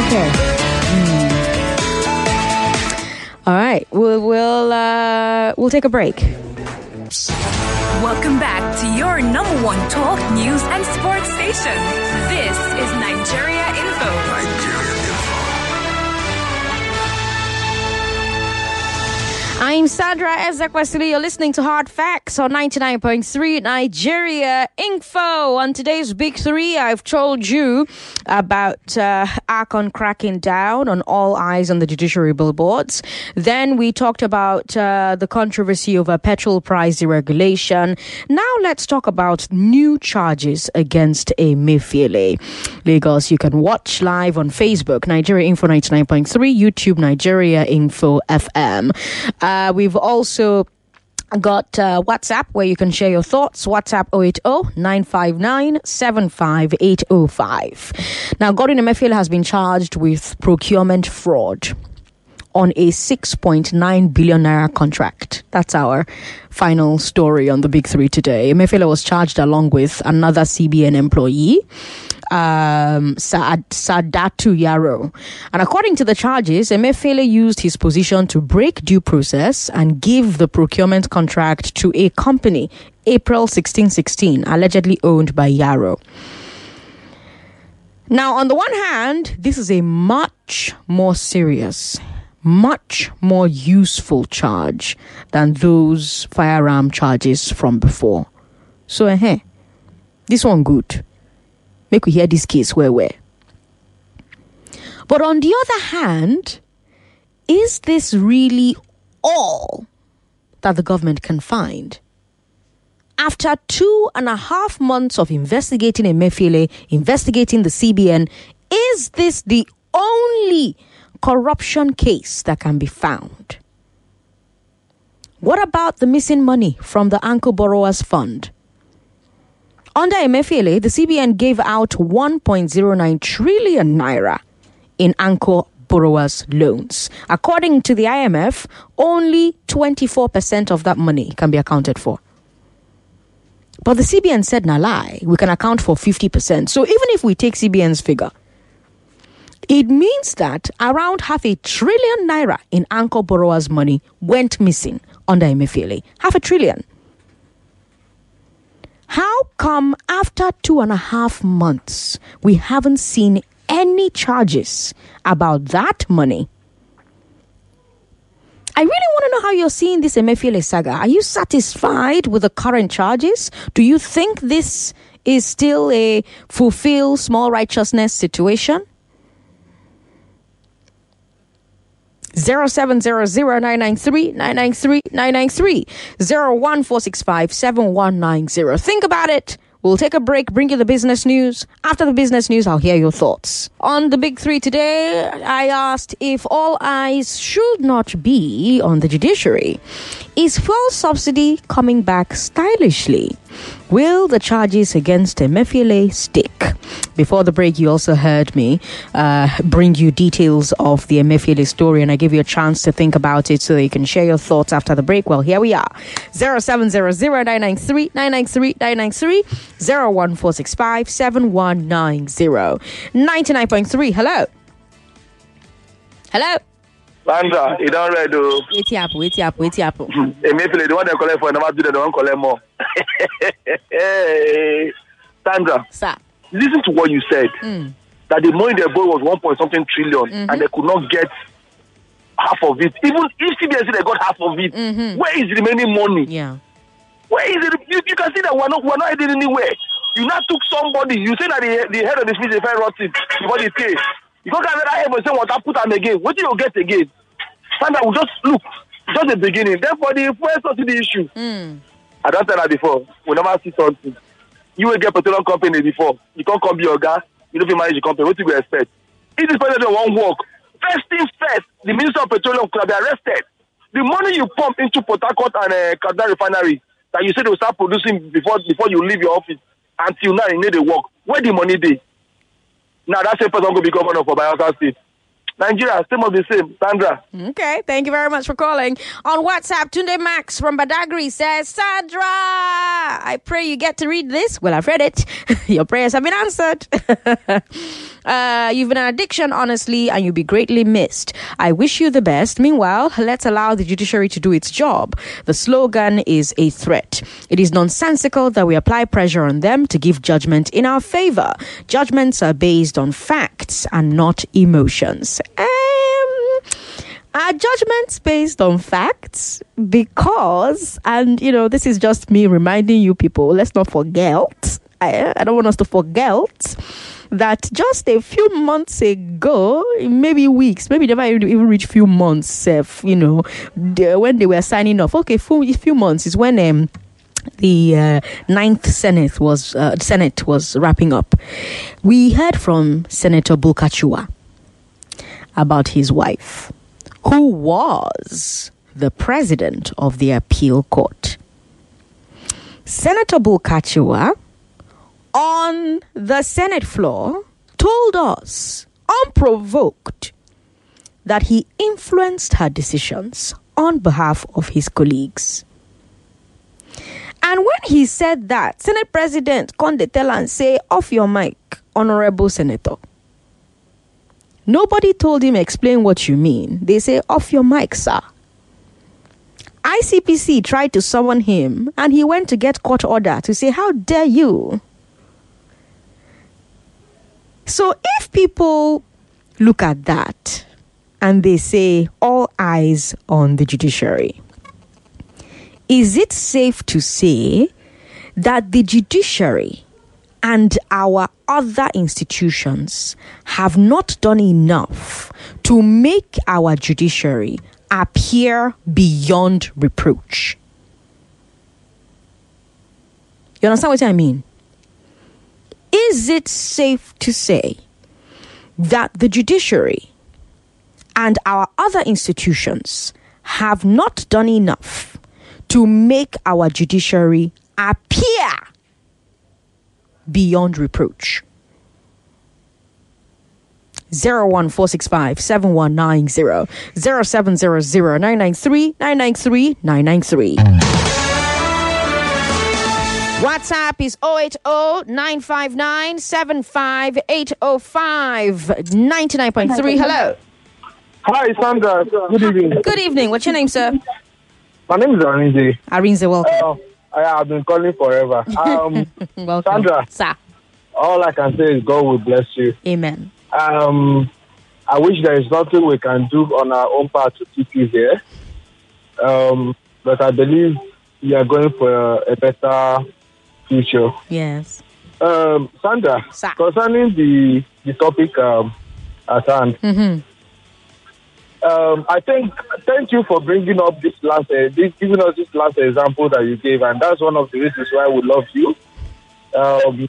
Okay. Hmm. All right. We'll we'll uh, we'll take a break. Welcome back to your number one talk news and sports station. This is I'm Sandra Ezekwesili. You're listening to Hard Facts on 99.3 Nigeria Info. On today's Big Three, I've told you about uh, Arcon cracking down on all eyes on the judiciary billboards. Then we talked about uh, the controversy over petrol price deregulation. Now let's talk about new charges against Emefiele. Lagos, you can watch live on Facebook, Nigeria Info 99.3, YouTube, Nigeria Info FM. Uh, we've also got uh, WhatsApp where you can share your thoughts. WhatsApp 080 959 75805. Now, Godwin Emefiele has been charged with procurement fraud on a 6.9 billion naira contract. That's our final story on the big three today. Emefiele was charged along with another CBN employee um, Sadatu Yaro. And according to the charges, Emefiele used his position to break due process and give the procurement contract to a company, April 1616, allegedly owned by Yaro. Now, on the one hand, this is a much more serious, much more useful charge than those firearm charges from before. So, eh, this one good make we hear this case where where. But on the other hand, is this really all that the government can find? After two and a half months of investigating Emefiele, investigating the CBN, is this the only corruption case that can be found? What about the missing money from the Anchor Borrowers Fund? Under Emefiele, the CBN gave out 1.09 trillion naira in Anchor borrowers' loans. According to the IMF, only 24% of that money can be accounted for. But the CBN said, na lie, we can account for 50%. So even if we take CBN's figure, it means that around half a trillion naira in Anchor borrowers' money went missing under Emefiele. Half a trillion. How come after two and a half months we haven't seen any charges about that money? I really want to know how you're seeing this Emefiele saga. Are you satisfied with the current charges? Do you think this is still a fulfill small righteousness situation? 0700-993-993-993 01465-7190. Think about it. We'll take a break, bring you the business news. After the business news, I'll hear your thoughts. On the big three today, I asked if all eyes should not be on the judiciary. Is fuel subsidy coming back stylishly? Will the charges against Emefiele stick? Before the break, you also heard me uh, bring you details of the Emefiele story, and I give you a chance to think about it so that you can share your thoughts after the break. Well, here we are 0700 993 993 01465 7190 99.3. Hello. Hello. Sandra, you don't read though. Wait up, wait up, wait up. Emefiele, the one they collect for, never do that, they won't collect more. *laughs* hey, Sandra, Sir. listen to what you said. Mm. That the money they borrowed was one point something trillion, Mhm. and they could not get half of it. Even if said they got half of it, Mhm. where is the remaining money? Yeah. Where is it? You, you can see that we're not we're not heading anywhere. You now took somebody, you say that the, the head of the speech is very rotten before the pay. You go get another head and say water, put am again. What do you get again? Sandra, we just look, just the beginning. Then for the first subsidy issue, I don't tell that before. We never see something. You will get petroleum company before. You can't come be your guy. You don't fit manage the company. What do you expect? If this president won't work, first thing first, the minister of petroleum could been arrested. The money you pump into Port Harcourt and uh, Kaduna refinery that you said will start producing before before you leave your office until now you need to work. Where the money dey? Now that same person go be governor for Bayelsa State. Nigeria, same of the same. Sandra. Okay, thank you very much for calling. On WhatsApp, Tunde Max from Badagry says, Sandra, I pray you get to read this. Well, I've read it. *laughs* Your prayers have been answered. *laughs* uh, you've been an addiction, honestly, and you'll be greatly missed. I wish you the best. Meanwhile, let's allow the judiciary to do its job. The slogan is a threat. It is nonsensical that we apply pressure on them to give judgment in our favor. Judgments are based on facts and not emotions. Um, are judgments based on facts? Because, and you know, this is just me reminding you people, let's not forget, I, I don't want us to forget that just a few months ago, maybe weeks, maybe never even reach few months, uh, you know, when they were signing off. Okay, few, few months is when um, the uh, ninth Senate was uh, Senate was wrapping up. We heard from Senator Bulkachuwa about his wife, who was the president of the appeal court. Senator Bulkachuwa on the Senate floor told us, unprovoked, that he influenced her decisions on behalf of his colleagues. And when he said that, Senate President Conde tell and say, off your mic, Honorable Senator. Nobody told him explain what you mean. They say, off your mic, sir. ICPC tried to summon him and he went to get court order to say, How dare you? So if people look at that and they say, All eyes on the judiciary, is it safe to say that the judiciary and our other institutions have not done enough to make our judiciary appear beyond reproach. You understand what I mean? Is it safe to say that the judiciary and our other institutions have not done enough to make our judiciary appear beyond reproach? 01465 7190 0700 993 993 993. WhatsApp is 080 959 75805 99.3. Hello. Hi, Sandra. Good evening. Good evening. What's your name, sir? My name is Arinze. Arinze, welcome. Uh, I have been calling forever. Um, *laughs* welcome. Sandra. Sir. All I can say is God will bless you. Amen. Um, I wish there is nothing we can do on our own part to keep you here. Um, but I believe you are going for a, a better future. Yes. Um, Sandra, concerning the the topic um, at hand, Mm-hmm. um, I think thank you for bringing up this last, uh, this, giving us this last example that you gave, and that's one of the reasons why we love you. Um,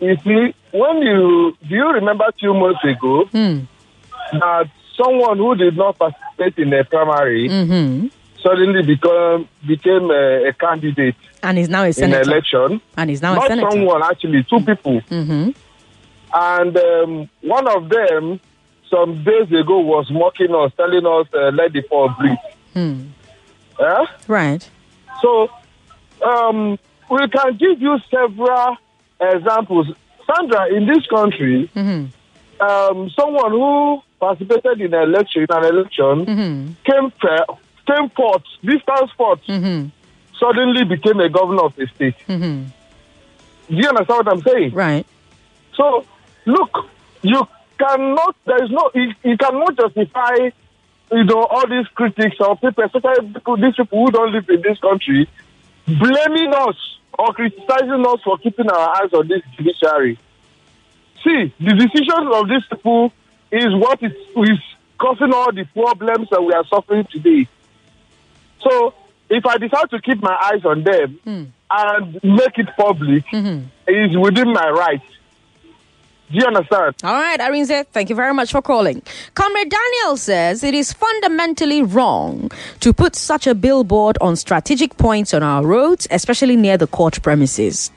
you see, when you do you remember two months ago that someone who did not participate in a primary Mm-hmm. suddenly become became a, a candidate And he's now a senator. an election? And he's now not a senator. someone actually, two people. Mm-hmm. And um, one of them, some days ago, was mocking us, telling us, uh, let the poor breathe. Hmm. Eh? Right. So, um, we can give you several examples. Sandra, in this country, Mm-hmm. um, someone who participated in an election, in an election Mm-hmm. came, fe- came fourth, distance fourth, suddenly became a governor of the state. Mm-hmm. Do you understand what I'm saying? Right. So, look, you cannot, there is no, you, you cannot justify, you know, all these critics or people, especially people, these people who don't live in this country, blaming us or criticizing us for keeping our eyes on this judiciary. See, the decisions of these people is what is, is causing all the problems that we are suffering today. So, if I decide to keep my eyes on them hmm. and make it public, it is within my right. Do you understand? All right, Arinze, thank you very much for calling. Comrade Daniel says it is fundamentally wrong to put such a billboard on strategic points on our roads, especially near the court premises.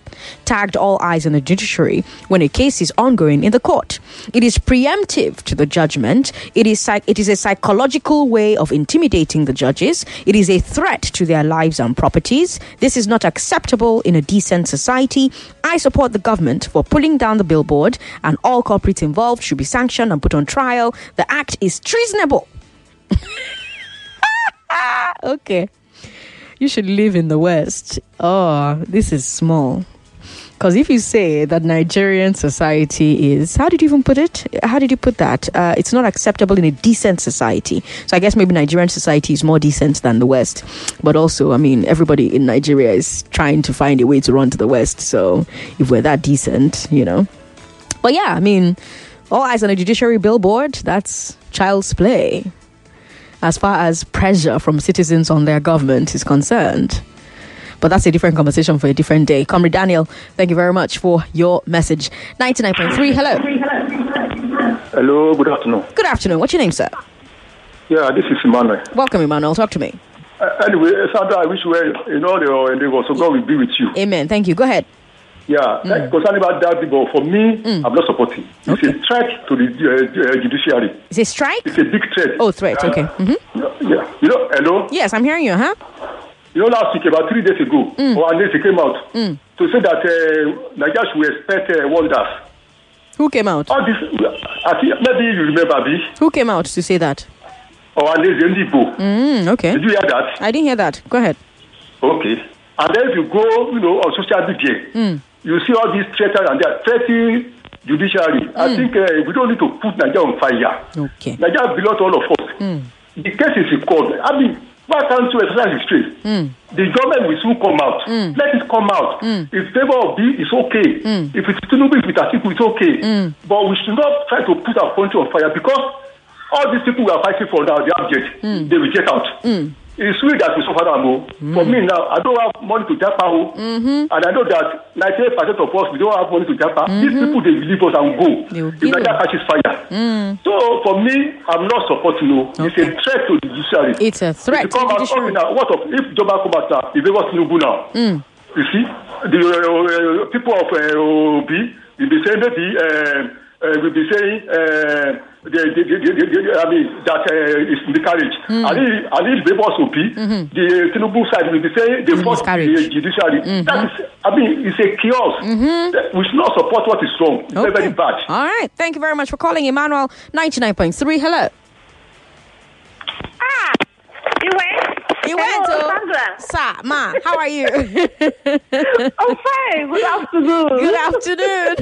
Tagged all eyes on the judiciary when a case is ongoing in the court. It is preemptive to the judgment. It is psych- it is a psychological way of intimidating the judges. It is a threat to their lives and properties. This is not acceptable in a decent society. I support the government for pulling down the billboard, and all culprits involved should be sanctioned and put on trial. The act is treasonable. *laughs* okay. You should live in the West. Oh, this is small. Because if you say that Nigerian society is, how did you even put it? How did you put that? Uh, it's not acceptable in a decent society. So I guess maybe Nigerian society is more decent than the West. But also, I mean, everybody in Nigeria is trying to find a way to run to the West. So if we're that decent, you know. But yeah, I mean, all eyes on a judiciary billboard, that's child's play as far as pressure from citizens on their government is concerned. But that's a different conversation for a different day. Comrade Daniel, thank you very much for your message. 99.3, hello. Hello, good afternoon. Good afternoon. What's your name, sir? Yeah, this is Emmanuel. Welcome, Emmanuel. Talk to me. Uh, anyway, Sandra, I wish you well in all your endeavors, so God will be with you. Amen. Thank you. Go ahead. Yeah, mm. concerning about that, but for me, I'm not supporting. It's Okay. a threat to the uh, uh, judiciary. Is it strike? It's a big threat. Oh, threat. Uh, Okay. hmm Yeah, you know, hello? Yes, I'm hearing you, huh? You know, last week, about three days ago, Mm. or days it came out to say that uh, Nigeria should expect uh, wonders. Who came out? All this, I think maybe you remember me, Who came out to say that? or Andes Ndibo. Mm, okay. Did you hear that? I didn't hear that. Go ahead. Okay. And then if you go, you know, on social media, Mm. you see all these threats and they are threatening judiciary. I think uh, we don't need to put Nigeria on fire. Okay. Nigeria belongs to all of us. Mm. The case is in. I mean, why can't you exercise restraint? Mm. The government will soon come out. Mm. Let it come out. Mm. If favor of B it's okay. Mm. If it's Tinubu, if it's Atiku, it's okay. Mm. But we should not try to put our country on fire because all these people we are fighting for now, they jet. Mm. They will get out. Mm. It's sweet that we suffer now. oh. For me now, I don't have money to japa. oh. Mm-hmm. And I know that 98% of us, we don't have money to japa. These people, they believe us and go. If Nigeria catches fire. Mm. So for me, I'm not supporting you. It's a threat to the judiciary. It's a threat If you come to out, judiciary. okay, now, what of if Joba come out now, if they want Tinubu now, Mm. you see, the uh, uh, people of uh, Obi will be saying maybe, uh, uh, will be saying, uh, the, the, the, the, the, I mean, that uh, is miscarriage. Mm. And if, and if they want Obi, Mhm. the Tinubu side will be saying they force the judiciary. That is, I mean, it's a chaos. That We should not support what is wrong. It's very, very bad. All right. Thank you very much for calling, Emmanuel. 99.3, hello. Ah, you went? You went, Hello, oh. Sandra. Sir, ma, how are you? *laughs* I'm fine. Good afternoon. Good afternoon.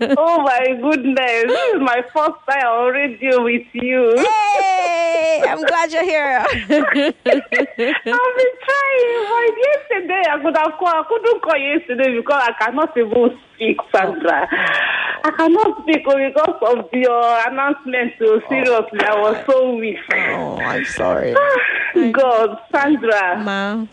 *laughs* oh my goodness. This is my first time on radio with you. Hey, I'm glad you're here. *laughs* I've been trying, but yesterday I could have called. I couldn't call yesterday because I cannot even speak, Sandra. I cannot speak oh, because of your announcement. So oh. seriously, I was so weak. Oh, I'm sorry. *sighs* God, Sandra. Ma.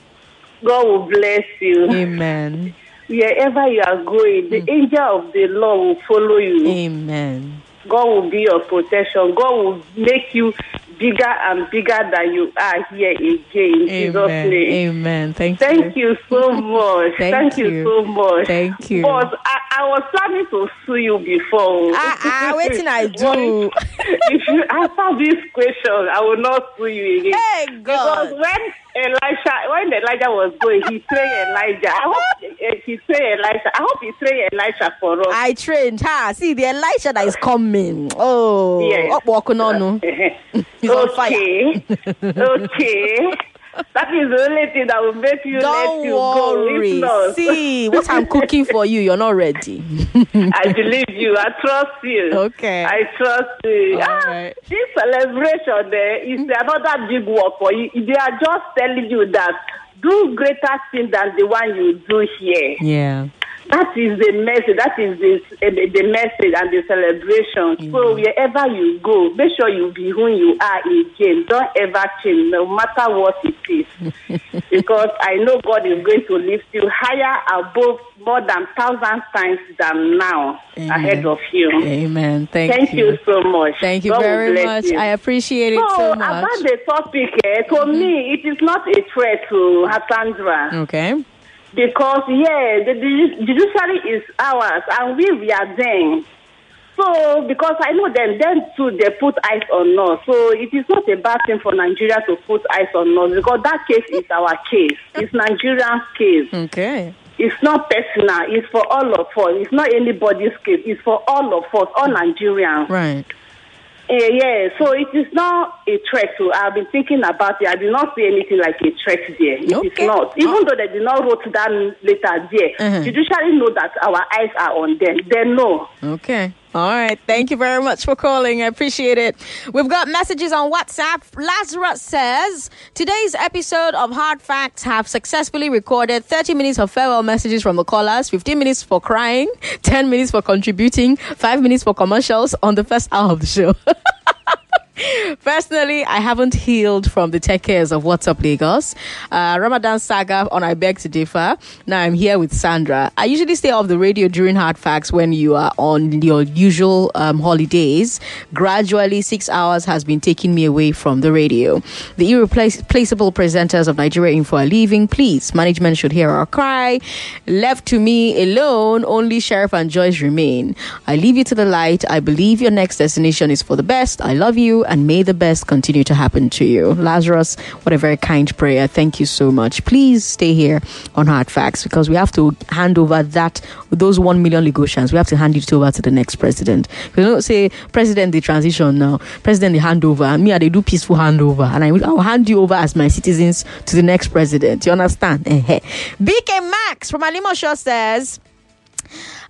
God will bless you. Amen. Wherever you are going, the mm. angel of the Lord will follow you. Amen. God will be your protection. God will make you bigger and bigger than you are here again. Amen. Amen. Thank you. Thank you so *laughs* much. Thank you. you. so much. Thank you. But I, I was planning to sue you before. Ah, ah, waiting I *laughs* do. if you answer this question, I will not sue you again. Hey, God. Because when Elisha, when Elijah was going, he trained Elijah. I hope eh, he trained Elisha. I hope he trained Elisha for us. I trained her. See, the Elisha that is coming. Oh, Yes. up walking on. *laughs* He's on fire. okay. *laughs* okay. That is the only thing that will make you Don't you go. worry. See what I'm cooking for you. You're not ready. *laughs* I believe you. I trust you. Okay. I trust you. Ah, right. This celebration there is another big work for you. They are just telling you that do greater thing than the one you do here. Yeah. That is the message. That is the, uh, the message and the celebration. So wherever you go, make sure you be who you are again. Don't ever change, no matter what it is. *laughs* because I know God is going to lift you higher above more than thousand times than now ahead of you. Amen. Thank, Thank you. so much. Thank you God very much. you. I appreciate it so much. Mm-hmm. about the topic, eh, to me, it is not a threat to Hassandra. Okay. Because, yeah, the, the judiciary is ours and we, we are them. So, because I know them, them too, they put eyes on us. So, it is not a bad thing for Nigeria to put eyes on us because that case is our case. It's Nigerian's case. Okay. It's not personal. It's for all of us. It's not anybody's case. It's for all of us, all Nigerians. Right. Eh, yeah, so it is not a threat. To, I've been thinking about it. I did not see anything like a threat there. It is not. Even though they did not wrote that letter there, Uh-huh. judiciary know that our eyes are on them. They know. Okay. All right. Thank you very much for calling. I appreciate it. We've got messages on WhatsApp. Lazarus says today's episode of Hard Facts have successfully recorded 30 minutes of farewell messages from the callers, 15 minutes for crying, 10 minutes for contributing, 5 minutes for commercials on the first hour of the show. *laughs* Personally, I haven't healed from the tech cares of What's Up Lagos. Uh, Ramadan saga on I Beg to Differ. Now I'm here with Sandra. I usually stay off the radio during Hard Facts when you are on your usual um, holidays. Gradually, six hours has been taking me away from the radio. The irreplaceable presenters of Nigeria Info are leaving. Please, management should hear our cry. Left to me alone, only Sheriff and Joyce remain. I leave you to the light. I believe your next destination is for the best. I love you and may the best continue to happen to you. Lazarus, what a very kind prayer. Thank you so much. Please stay here on Hard Facts because we have to hand over that, those 1 million Lagosians, we have to hand it over to the next president. We don't say, President, the transition now, President, the handover, and me, I they do peaceful handover, and I will I'll hand you over as my citizens to the next president. You understand? *laughs* BK Max from Alimosho says,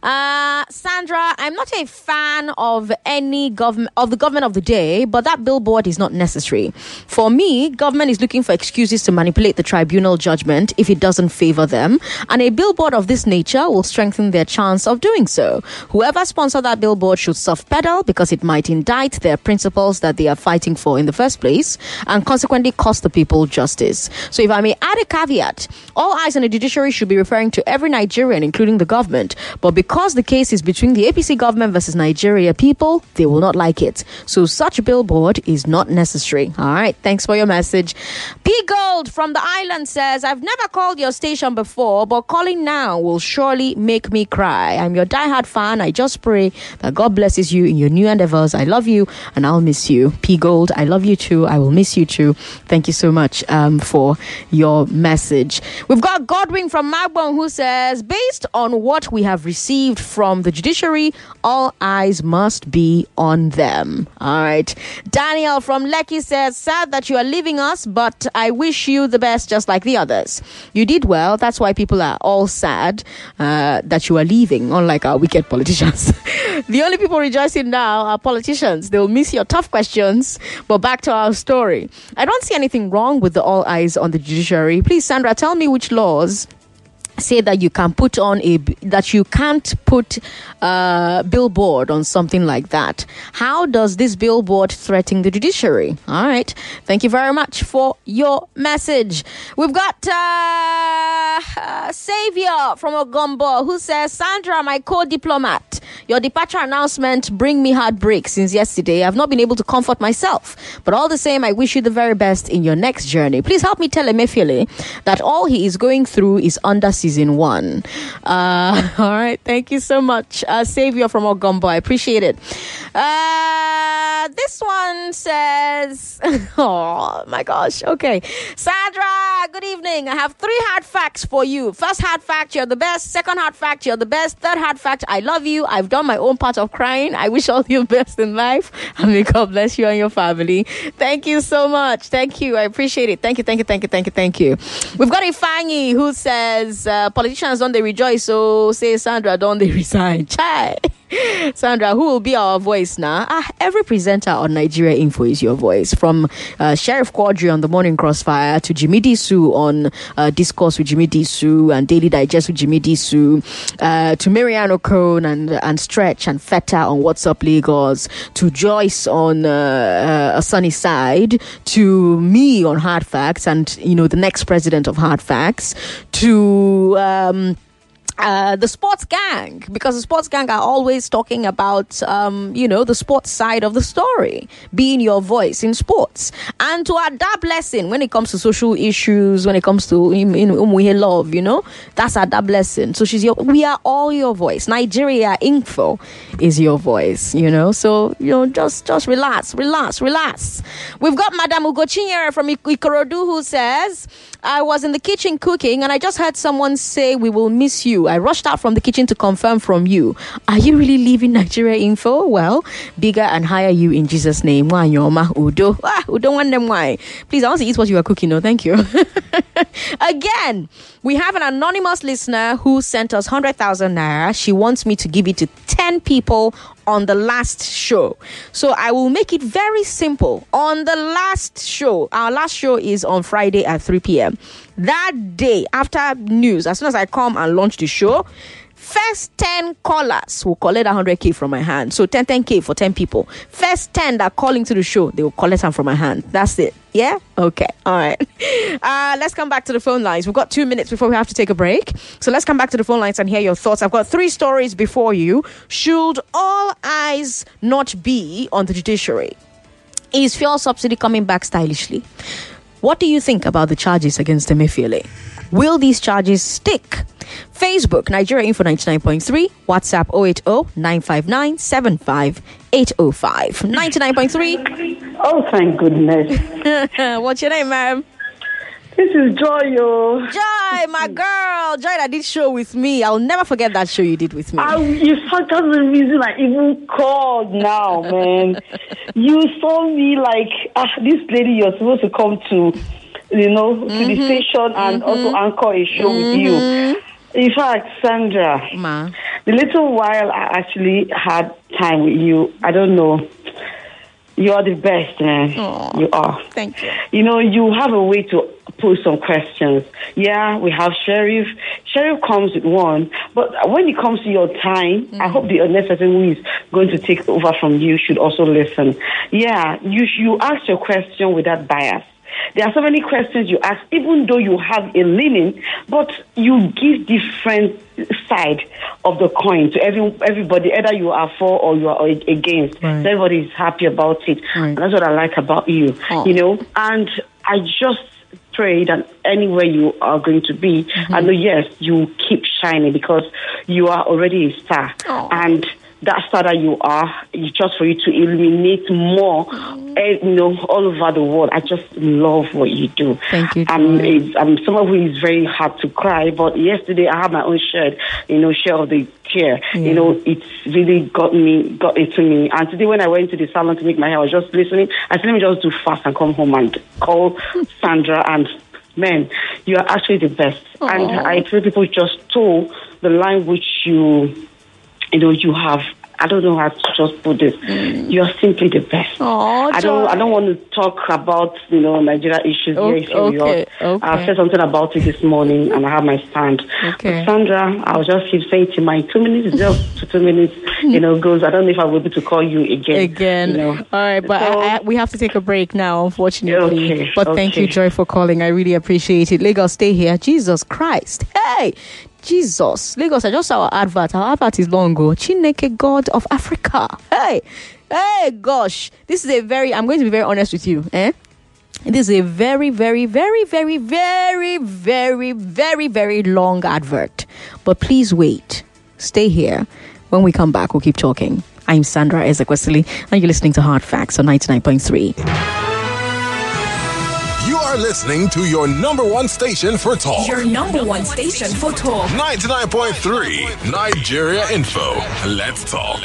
uh, Sandra, I'm not a fan of any government of the government of the day, but that billboard is not necessary. For me, government is looking for excuses to manipulate the tribunal judgment if it doesn't favor them, and a billboard of this nature will strengthen their chance of doing so. Whoever sponsored that billboard should soft pedal because it might indict their principles that they are fighting for in the first place, and consequently cost the people justice. So, if I may add a caveat, all eyes on the judiciary should be referring to every Nigerian, including the government, but because the case is between the APC government versus Nigeria people, they will not like it. So such billboard is not necessary. All right. Thanks for your message. P Gold from the island says, I've never called your station before, but calling now will surely make me cry. I'm your diehard fan. I just pray that God blesses you in your new endeavors. I love you and I'll miss you. P Gold, I love you too. I will miss you too. Thank you so much um, for your message. We've got Godwin from Magbon who says, based on what we have received from the judiciary, all eyes must be on them. All right. Daniel from Lekki says, sad that you are leaving us, but I wish you the best just like the others. You did well. That's why people are all sad uh, that you are leaving, unlike our wicked politicians. *laughs* the only people rejoicing now are politicians. They'll miss your tough questions. But back to our story. I don't see anything wrong with the all eyes on the judiciary. Please, Sandra, tell me which laws say that you can put on a that you can't put a billboard on something like that. How does this billboard threaten the judiciary? All right. Thank you very much for your message. We've got uh, uh savior from ogombo who says sandra my co-diplomat your departure announcement bring me heartbreak since yesterday. I've not been able to comfort myself but all the same i wish you the very best in your next journey. Please help me tell emefiele that all he is going through is under season one. Uh, *laughs* all right, thank you so much, uh, Savior from Ogombo. I appreciate it. Uh, this one says, *laughs* "Oh my gosh." Okay, Sandra. Good evening. I have three hard facts for you. First hard fact: you're the best. Second hard fact: you're the best. Third hard fact: I love you. I've done my own part of crying. I wish all you best in life, *laughs* and may God bless you and your family. Thank you so much. Thank you. I appreciate it. Thank you. Thank you. Thank you. Thank you. Thank you. We've got Ifeanyi who says uh, politicians don't they rejoice, so say Sandra don't they *laughs* resign. Chai. *laughs* Sandra, who will be our voice now? Ah, every presenter on Nigeria Info is your voice. From uh, Sheriff Quadri on the Morning Crossfire to Jimmy Disu on uh, Discourse with Jimmy Disu and Daily Digest with Jimmy Disu uh, to Mariano Cone and and Stretch and Feta on What's Up Lagos to Joyce on uh, uh, A Sunny Side to me on Hard Facts and you know the next president of Hard Facts to. Um, uh, the sports gang because the sports gang are always talking about um, you know the sports side of the story being your voice in sports. And to adapt lesson when it comes to social issues when it comes to in, Umuhe love you know that's adapt lesson so she's your we are all your voice. Nigeria info is your voice you know. So you know just just relax relax relax. We've got Madame Ugochinyere from Ik- Ikorodu who says I was in the kitchen cooking and I just heard someone say we will miss you I rushed out from the kitchen to confirm from you. Are you really leaving Nigeria Info? Well, bigger and higher you in Jesus' name. Why, Wanyoma Udo. Ah, Udo want them why? Please, I want to eat what you are cooking. No, thank you. *laughs* Again, we have an anonymous listener who sent us 100,000 naira. She wants me to give it to 10 people on the last show. So I will make it very simple. On the last show, our last show is on Friday at 3 p.m. That day, after news, as soon as I come and launch the show, First 10 callers will collect 100k from my hand. So 10 10k for 10 people. First 10 that call into the show, they will collect them from my hand. That's it. Yeah? Okay. All right. *laughs* Uh, let's come back to the phone lines. We've got two minutes before we have to take a break. So let's come back to the phone lines and hear your thoughts. I've got three stories before you. Should all eyes not be on the judiciary? Is fuel subsidy coming back stylishly? What do you think about the charges against Emefiele? Will these charges stick? Facebook, Nigeria Info 99.3, WhatsApp 080 959 75805. 99.3. Oh, thank goodness. *laughs* What's your name, ma'am? This is Joy, yo. Joy, my girl. Joy that did show with me. I'll never forget that show you did with me. I, fact, that's the reason I even called now, man. you saw me like, ah, this lady, you're supposed to come to, you know, to the Mhm. station and Mhm. also anchor a show with Mhm. you. In fact, Sandra, Ma. the little while I actually had time with you, I don't know. You are the best, eh? man. You are. Thank you. You know, you have a way to pose some questions. Yeah, we have Sheriff. Sheriff comes with one, but when it comes to your time, I mm. hope the next person who is going to take over from you should also listen. Yeah, you you ask your question without bias. There are so many questions you ask, even though you have a leaning, but you give different side of the coin to every everybody. Either you are for or you are against. So everybody is happy about it, and that's what I like about you. Oh. You know, and I just pray that anywhere you are going to be, mm-hmm. I know yes, you keep shining because you are already a star, oh. and that star that you are just for you to illuminate more, eh, you know, all over the world. I just love what you do. Thank you. I'm, it's, I'm someone who is very hard to cry, but yesterday I had my own share, you know, share of the care. You know, it's really got me, got into me. And today when I went to the salon to make my hair, I was just listening. I said, let me just do fast and come home and call *laughs* Sandra and Man, you are actually the best, and I pray people just toe the line which you, you know, you have. I don't know how to just put this. Mm. You are simply the best. Oh, I don't. I don't want to talk about you know Nigeria issues Okay, here in New York. okay, I said something about it this morning, and I have my stand. Okay. But Sandra, I'll just keep saying to my two minutes, just *laughs* to two minutes, you know, goes. I don't know if I will be able to call you again. Again. you know. All right, but I, I, we have to take a break now, unfortunately. Okay, but thank you. Joy, for calling. I really appreciate it. Lagos, stay here. Jesus Christ. Hey, Jesus. Lagos, I just saw our advert. Our advert is long ago. Chineke, God of Africa. Hey, hey, gosh. This is a very, I'm going to be very honest with you. Eh? This is a very, very, very, very, very, very, very, very long advert. But please wait. Stay here. When we come back, we'll keep talking. I'm Sandra Ezekwesili, and you're listening to Hard Facts on 99.3. You are listening to your number one station for talk. Your number one station for talk. 99.3 Nigeria Info. Let's talk.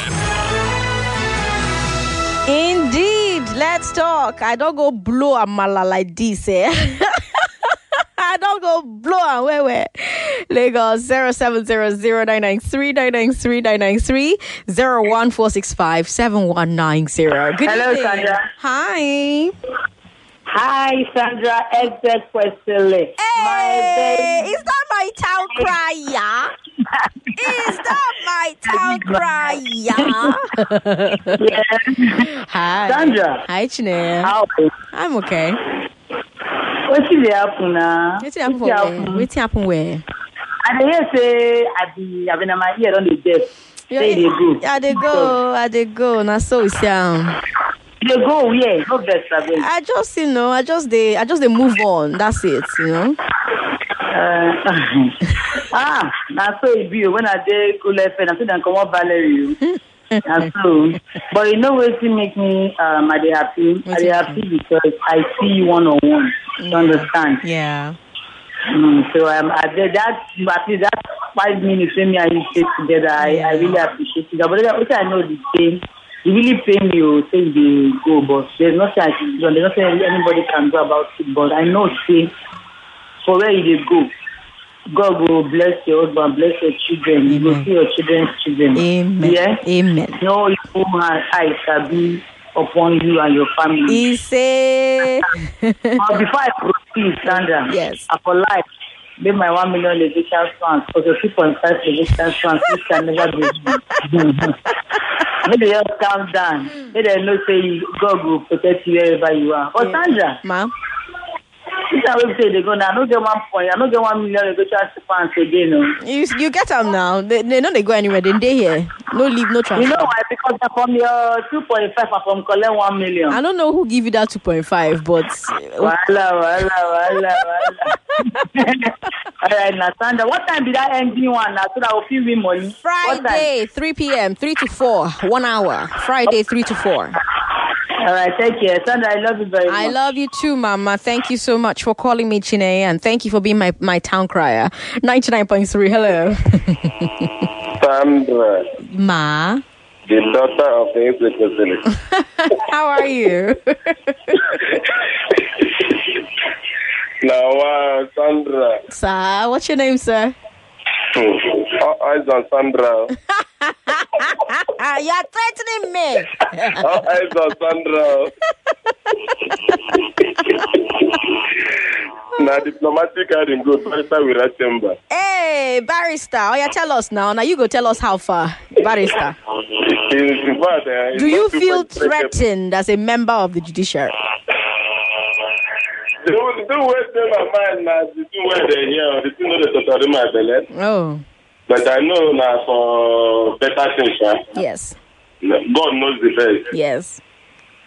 Indeed, let's talk. I don't go blow a mala like this, eh? *laughs* I don't go blow and where where. Lagos 0700-993-993-993 01465-7190. Good Hello, evening. Sandra. Hi. Hi, Sandra. Exit Wesley. Hey, is that my town crier? is that my town *laughs* crier? Hi. Sandra. Hi, Chinel. How are you? I'm okay. Wetin dey happen na? Wetin happen for where? Wetin happen where? I hear say I be I be na my ear don dey deaf. Say dey go. I dey go, I dey go. Na so sound. Dey go? No vex abeg. I just, you know, I just dey, I just dey move on. That's it, you know. Uh, *laughs* ah, na so e be. When I dey Cool FM, I say dem comot Valerie o. Na so. But you know wetin make me um, I dey happy? I dey happy because I see you one on one. You understand? Yeah. Mm, so um, I did that. At least that five minutes when me and you stay together, I, I really appreciate it. But what I know the pain, it really pain me. Oh, say they go, but there's nothing I can do. There's nothing anybody can do about it. But I know, say for where you go, God will bless your husband, bless your children. You will see your children's children. Amen. Yeah. Amen. No evil hand eye shall be upon you and your family. He say. but before I proceed, Sandra, yes, for life. Make my one million legislation funds for the two point five legislation funds which can never be. *laughs* Make they just calm down. Make they know say God will protect you wherever you are. But Sandra, ma'am, this time we say they go now. I no get one point. I no get one million legislation funds again. No. You you get them now. They, they know they go anywhere. They stay here. No leave, no transfer. You know why? Because I'm from your two point five. I'm from collect one million. I don't know who give you that two point five, but Wala, wala, wala, wala. All right, now Sandra, what time did that ending one now so that we feel win money? Friday, 3 p.m., 3 to 4, one hour. Friday, 3 to 4. All right, take care. Sandra, I love you very much. I love you too, Mama. Thank you so much for calling me, Chine, and thank you for being my, my town crier. 99.3, hello. Sandra, Ma, the daughter of the Ezekiel. *laughs* how are you? *laughs* now, uh, Sandra. sir, what's your name, sir? All eyes on Sandra. *laughs* You're threatening me. All eyes on Sandra. *laughs* now, diplomatic hearing go Barrister with that chamber. Hey, barrister. Oh, yeah, tell us now. Now you go tell us how far, barrister. In fact, uh, Do you feel much like a- threatened as a member of the judiciary? The the thing wey dey my mind na the thing wey dey hear, the thing wey dey totori my belle. Oh, But I know now for better things, sha. yes, God knows the best. yes,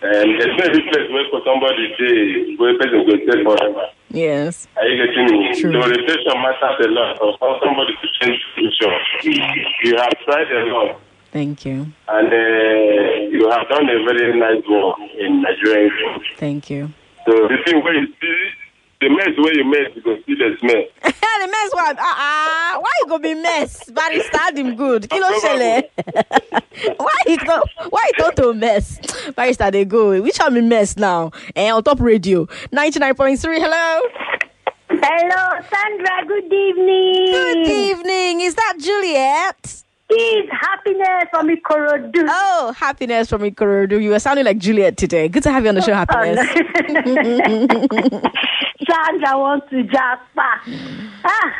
And there's no place where for somebody say where person go stay forever. yes. Are you getting me? True. The orientation matters a lot for for somebody to change position. You have tried a lot Thank you. and uh, you have done a very nice work in Nigeria. Thank you. So the thing where you see the mess where you mess, you go see the smell. *laughs* the mess one. Ah, ah. Why you go be mess? Barrister him good. Kilo shele. *laughs* why you go? Why you don't to mess? Barrister they go. Which one be mess now? And on top radio, ninety nine point three. Hello. Hello, Sandra. Good evening. Good evening. Is that Juliet? It's happiness from Ikorodu. Oh, happiness from Ikorodu. You were sounding like Juliet today. Good to have you on the show, happiness. *laughs* Sandra wants to jasper. Ah,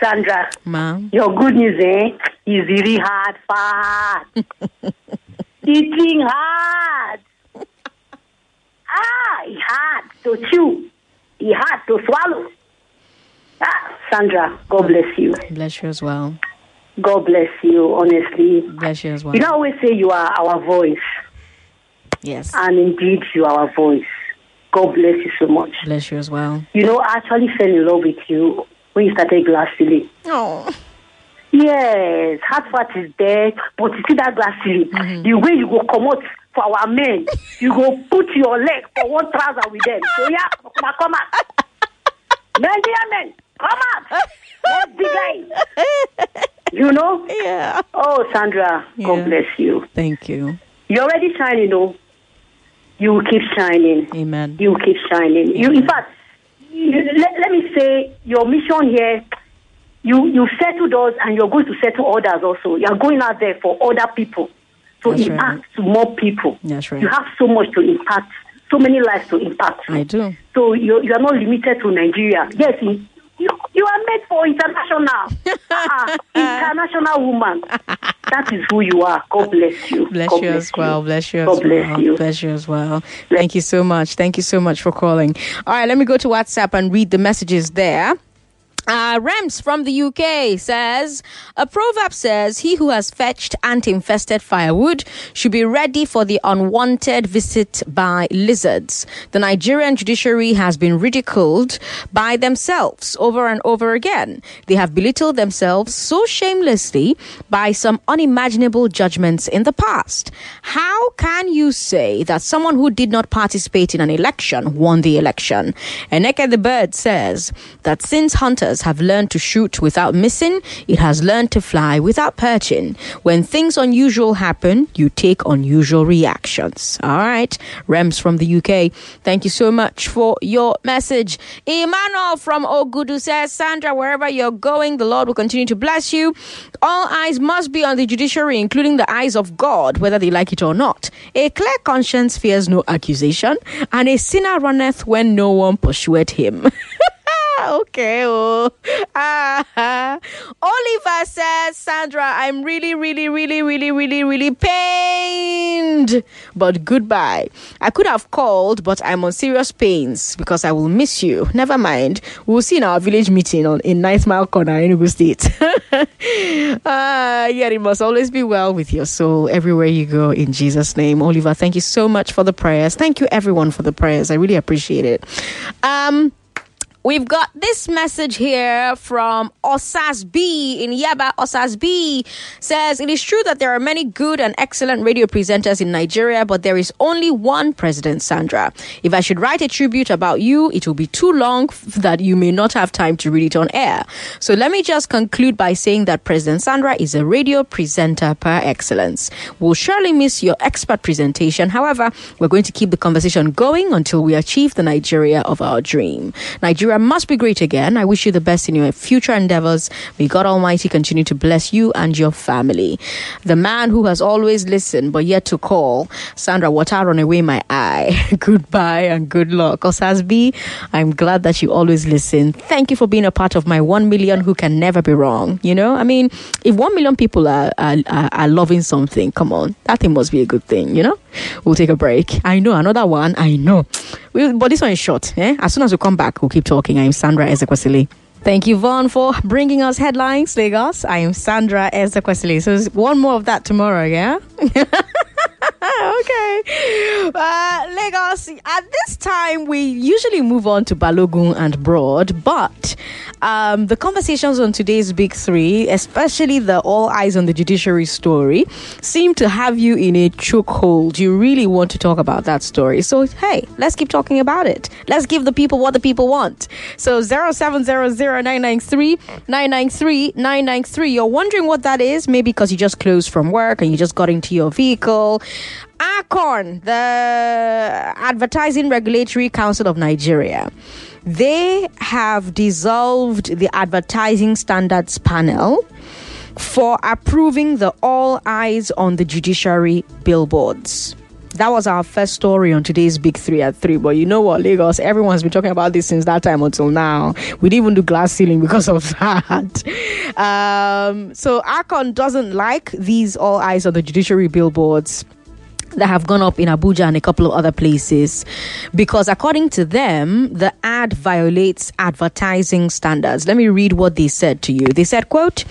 Sandra, Ma'am. your good news, eh? Is really hard, fast. *laughs* Eating hard. Ah, it's hard to chew. It's hard to swallow. Ah, Sandra, God bless you. Bless you as well. God bless you, honestly. Bless you as well. You know, I always say you are our voice. Yes. And indeed, you are our voice. God bless you so much. Bless you as well. You know, I actually fell in love with you when you started glass ceiling. Oh. Yes, hard fat is there, but you see that glass ceiling. Mm-hmm. The way you go come out for our men, you go put your leg for one trouser with them. So yeah, now come out. *laughs* Nigerian men, come out. Let's be guys. *laughs* You know? Yeah. Oh, Sandra, Yeah. God bless you. Thank you. You're already shining, though. You will keep shining. Amen. You will keep shining. You, in fact, you, let, let me say, your mission here you you settled us and you're going to settle others also. You're going out there for other people to That's impact right. to more people. That's right. You have so much to impact, so many lives to impact. I do. So you you are not limited to Nigeria. Yes, you you, you are made for international. *laughs* Ah, international woman. That is who you are. God bless you. Bless God you bless as well. Bless you as God bless well. you. Bless you as well. Thank you so much. Thank you so much for calling. All right, let me go to WhatsApp and read the messages there. Uh, Rems from the UK says a proverb says he who has fetched ant-infested firewood should be ready for the unwanted visit by lizards. The Nigerian judiciary has been ridiculed by themselves over and over again. They have belittled themselves so shamelessly by some unimaginable judgments in the past. How can you say that someone who did not participate in an election won the election? Eneke the bird says that since hunters have learned to shoot without missing, it has learned to fly without perching. When things unusual happen, you take unusual reactions. All right. Rems from the UK, thank you so much for your message. Emmanuel from Ogudu says, Sandra, wherever you're going, the Lord will continue to bless you. All eyes must be on the judiciary, including the eyes of God, whether they like it or not. A clear conscience fears no accusation, and a sinner runneth when no one pursueth him. *laughs* okay. Oh. Ah. Oliver says, Sandra, I'm really, really, really, really, really, really pained. But goodbye. I could have called, but I'm on serious pains because I will miss you. Never mind. We'll see in our village meeting on in Ninth Mile Corner, Enugu State. *laughs* Ah, yeah, it must always be well with your soul everywhere you go in Jesus' name. Oliver, thank you so much for the prayers. Thank you everyone for the prayers. I really appreciate it. Um, We've got this message here from Osas B in Yaba. Osas B says it is true that there are many good and excellent radio presenters in Nigeria, but there is only one President Sandra. If I should write a tribute about you, it will be too long that you may not have time to read it on air. So let me just conclude by saying that President Sandra is a radio presenter par excellence. We'll surely miss your expert presentation. However, we're going to keep the conversation going until we achieve the Nigeria of our dream. Nigeria must be great again. I wish you the best in your future endeavors. May God Almighty continue to bless you and your family. The man who has always listened but yet to call, Sandra, water run away my eye. *laughs* Goodbye and good luck. Osasbi, I'm glad that you always listen. Thank you for being a part of my one million who can never be wrong. You know, I mean, if one million people are, are, are, are loving something, come on, that thing must be a good thing, you know? We'll take a break. I know another one. I know. We, but this one is short. Eh? As soon as we come back, we'll keep talking. I'm Sandra Ezekwesili. Thank you, Vaughn, for bringing us headlines, Lagos. I am Sandra Ezekwesili. So one more of that tomorrow, yeah? *laughs* okay. Uh, Lagos, at this time, we usually move on to Balogun and Broad, but um, the conversations on today's Big Three, especially the All Eyes on the Judiciary story, seem to have you in a chokehold. You really want to talk about that story. So, hey, let's keep talking about it. Let's give the people what the people want. So, 0700-993-993-993. You're wondering what that is? Maybe because you just closed from work and you just got into your vehicle. Arcon, the Advertising Regulatory Council of Nigeria, they have dissolved the Advertising Standards Panel for approving the All Eyes on the Judiciary billboards. That was our first story on today's Big Three at Three. But you know what, Lagos? Everyone's been talking about this since that time until now. We didn't even do glass ceiling because of *laughs* that. Um, so Arcon doesn't like these All Eyes on the Judiciary billboards that have gone up in Abuja and a couple of other places because according to them the ad violates advertising standards let me read what they said to you they said quote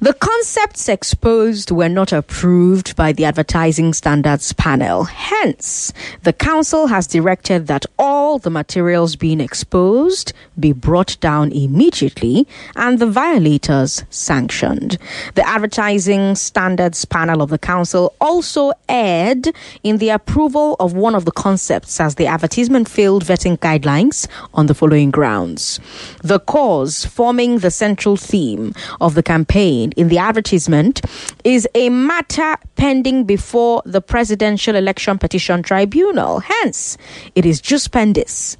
the concepts exposed were not approved by the Advertising Standards Panel. Hence, the Council has directed that all the materials being exposed be brought down immediately and the violators sanctioned. The Advertising Standards Panel of the Council also erred in the approval of one of the concepts as the advertisement failed vetting guidelines on the following grounds. The cause forming the central theme of the campaign in the advertisement is a matter pending before the Presidential Election Petition Tribunal. Hence, it is lis pendens.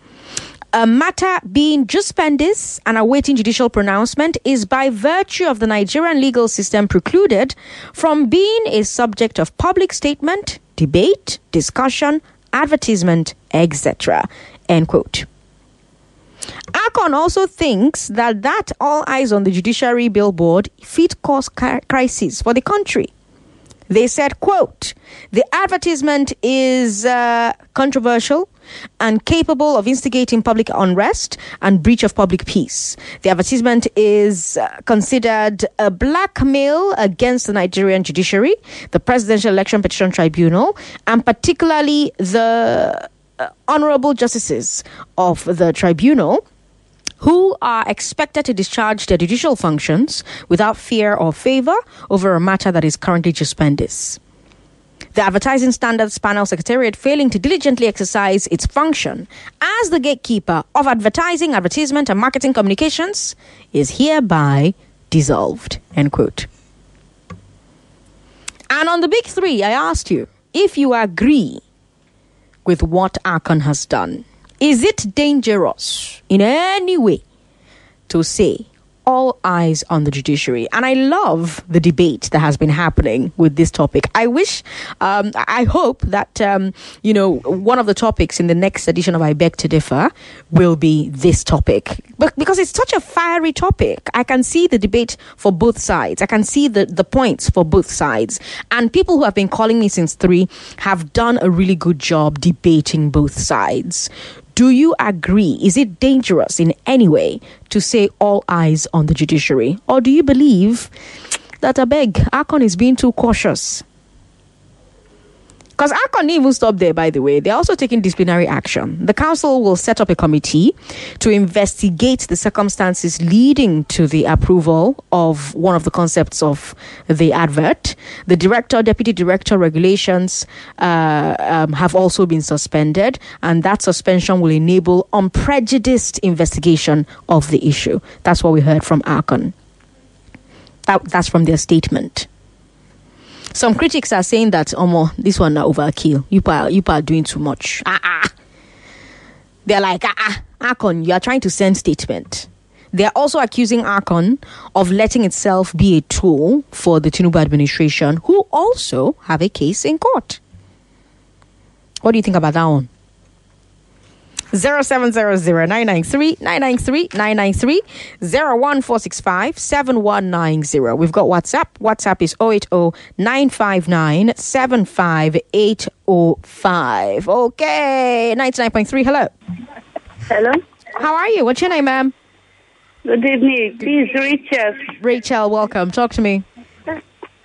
A matter being lis pendens and awaiting judicial pronouncement is by virtue of the Nigerian legal system precluded from being a subject of public statement, debate, discussion, advertisement, etc. End quote. Arcon also thinks that that all eyes on the judiciary billboard fit cause crisis for the country. They said, quote, the advertisement is uh, controversial and capable of instigating public unrest and breach of public peace. The advertisement is uh, considered a blackmail against the Nigerian judiciary, the Presidential Election Petition Tribunal, and particularly the Uh, honorable justices of the tribunal who are expected to discharge their judicial functions without fear or favor over a matter that is currently suspended. The Advertising Standards Panel Secretariat failing to diligently exercise its function as the gatekeeper of advertising, advertisement, and marketing communications is hereby dissolved. End quote. And on the big three, I asked you if you agree with what Arcon has done. Is it dangerous in any way to say all eyes on the judiciary? And I love the debate that has been happening with this topic. I wish, um, I hope that, um, you know, one of the topics in the next edition of I Beg to Differ will be this topic. But because it's such a fiery topic, I can see the debate for both sides. I can see the, the points for both sides. And people who have been calling me since three have done a really good job debating both sides. Do you agree? Is it dangerous in any way to say all eyes on the judiciary? Or do you believe that a beg, Arcon is being too cautious? Because didn't even stop there, by the way. They're also taking disciplinary action. The council will set up a committee to investigate the circumstances leading to the approval of one of the concepts of the advert. The director, deputy director regulations uh, um, have also been suspended, and that suspension will enable unprejudiced investigation of the issue. That's what we heard from Arcon. That, that's from their statement. Some critics are saying that, Omo, this one na overkill. You are, you are doing too much. Ah, ah. They're like, ah, ah, Arcon, you are trying to send statement. They're also accusing Arcon of letting itself be a tool for the Tinubu administration, who also have a case in court. What do you think about that one? 0700-993-993 01465-7190. We've got WhatsApp. WhatsApp is 080-959-75805. Okay, 99.3. Hello. Hello. How are you? What's your name, ma'am? Good evening. This is Rachel. Rachel, welcome. Talk to me.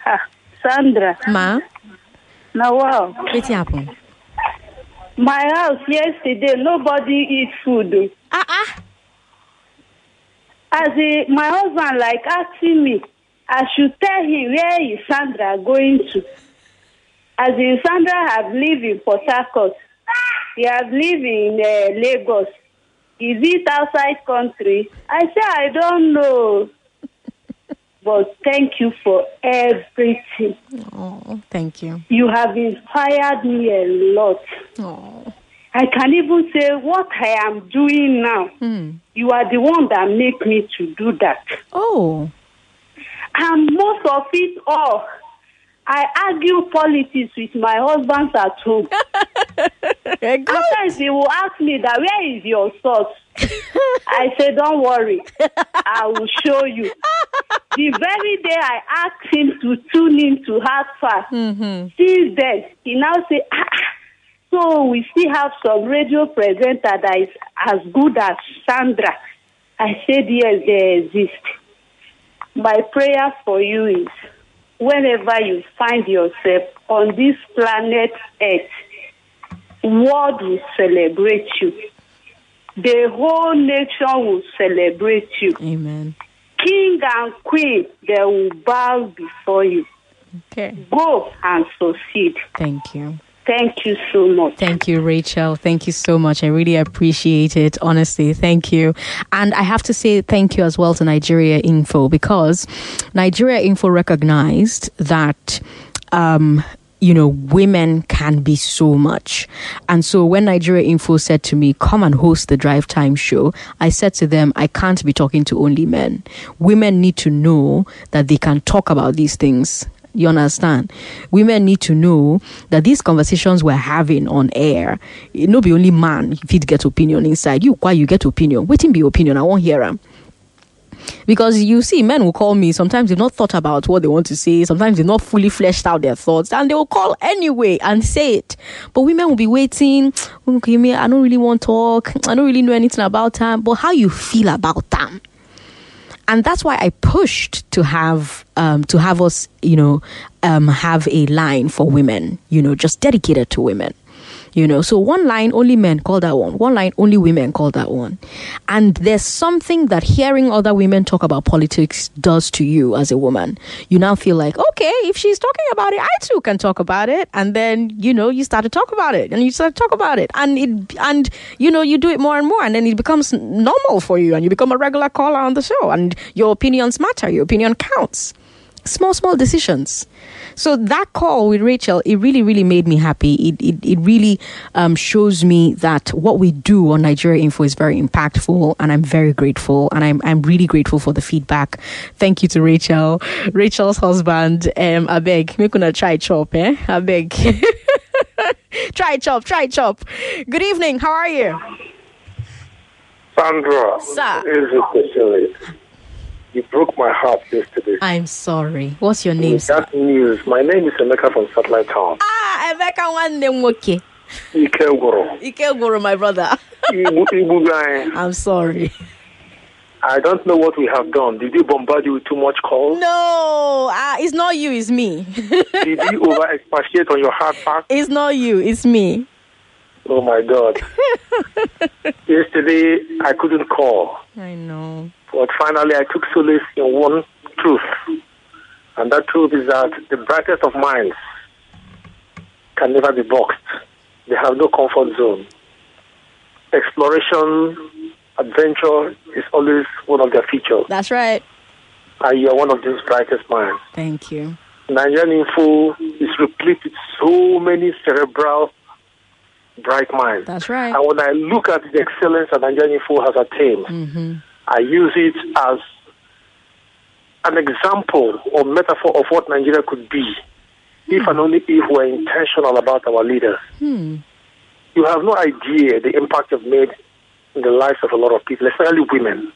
Ah, Sandra. Ma? Now, wow. What's happened? My house yesterday, nobody eat food. Uh-uh. As a, my husband like asking me, I should tell him where is Sandra going to. As in Sandra have lived in Port Harcourt. He have lived in uh, Lagos. Is it outside country? I say I don't know. But thank you for everything. Oh, thank you. You have inspired me a lot. Oh. I can even say what I am doing now. Hmm. You are the one that make me to do that. Oh. And most of it all, I argue politics with my husband at home. *laughs* Sometimes he will ask me that where is your source? *laughs* I say, don't worry, I will show you. *laughs* The very day I asked him to tune in to Hard Facts, Mm-hmm. since then he now say, ah, ah, so we still have some radio presenter that is as good as Sandra. I said, yes, they exist. My prayer for you is whenever you find yourself on this planet Earth, world will celebrate you. The whole nation will celebrate you. Amen. King and queen, they will bow before you. Okay. Go and succeed. Thank you. Thank you so much. Thank you, Rachel. Thank you so much. I really appreciate it. Honestly, thank you. And I have to say thank you as well to Nigeria Info because Nigeria Info recognized that um, you know, women can be so much. And so when Nigeria Info said to me, come and host the drive time show, I said to them, I can't be talking to only men. Women need to know that they can talk about these things. You understand? Women need to know that these conversations we're having on air, it no be only man if you get opinion inside. You why you get opinion. Waiting be opinion. I won't hear them. Because you see, men will call me. Sometimes they've not thought about what they want to say. Sometimes they've not fully fleshed out their thoughts, and they will call anyway and say it. But women will be waiting. Okay, me, I don't really want to talk. I don't really know anything about them. But how you feel about them? and that's why I pushed to have um, to have us, you know, um, have a line for women, you know, just dedicated to women. You know, so one line only men call that one, one line only women call that one. And there's something that hearing other women talk about politics does to you as a woman. You now feel like, okay, if she's talking about it, I too can talk about it. And then, you know, you start to talk about it and you start to talk about it. And it and you know, you do it more and more and then it becomes normal for you and you become a regular caller on the show and your opinions matter, your opinion counts. Small, small decisions. So that call with Rachel, it really, really made me happy. It, it, it really um, shows me that what we do on Nigeria Info is very impactful, and I'm very grateful. And I'm, I'm really grateful for the feedback. Thank you to Rachel, Rachel's husband. Um, I beg, make gonna try chop, eh? I beg. *laughs* try chop, try chop. Good evening. How are you? Sandra, Sir. You broke my heart yesterday. I'm sorry. What's your name? With that news, my name is Emeka from Satellite Town. Ah, Emeka nwanne m nwoke. Ike Gworo. My brother. *laughs* I'm sorry. I don't know what we have done. Did he bombard you with too much calls? No, uh, it's not you, it's me. Did he *laughs* over expatiate on your hard? It's not you, it's me. Oh my God. *laughs* Yesterday, I couldn't call. I know. But finally, I took solace in one truth. And that truth is that the brightest of minds can never be boxed. They have no comfort zone. Exploration, adventure is always one of their features. That's right. And you are one of these brightest minds. Thank you. Nigerian Info is replete with so many cerebral, bright minds. That's right. And when I look at the excellence that Nigerian Info has attained, Mm-hmm. I use it as an example or metaphor of what Nigeria could be if and only if we're intentional about our leaders. Hmm. You have no idea the impact you've made in the lives of a lot of people, especially women.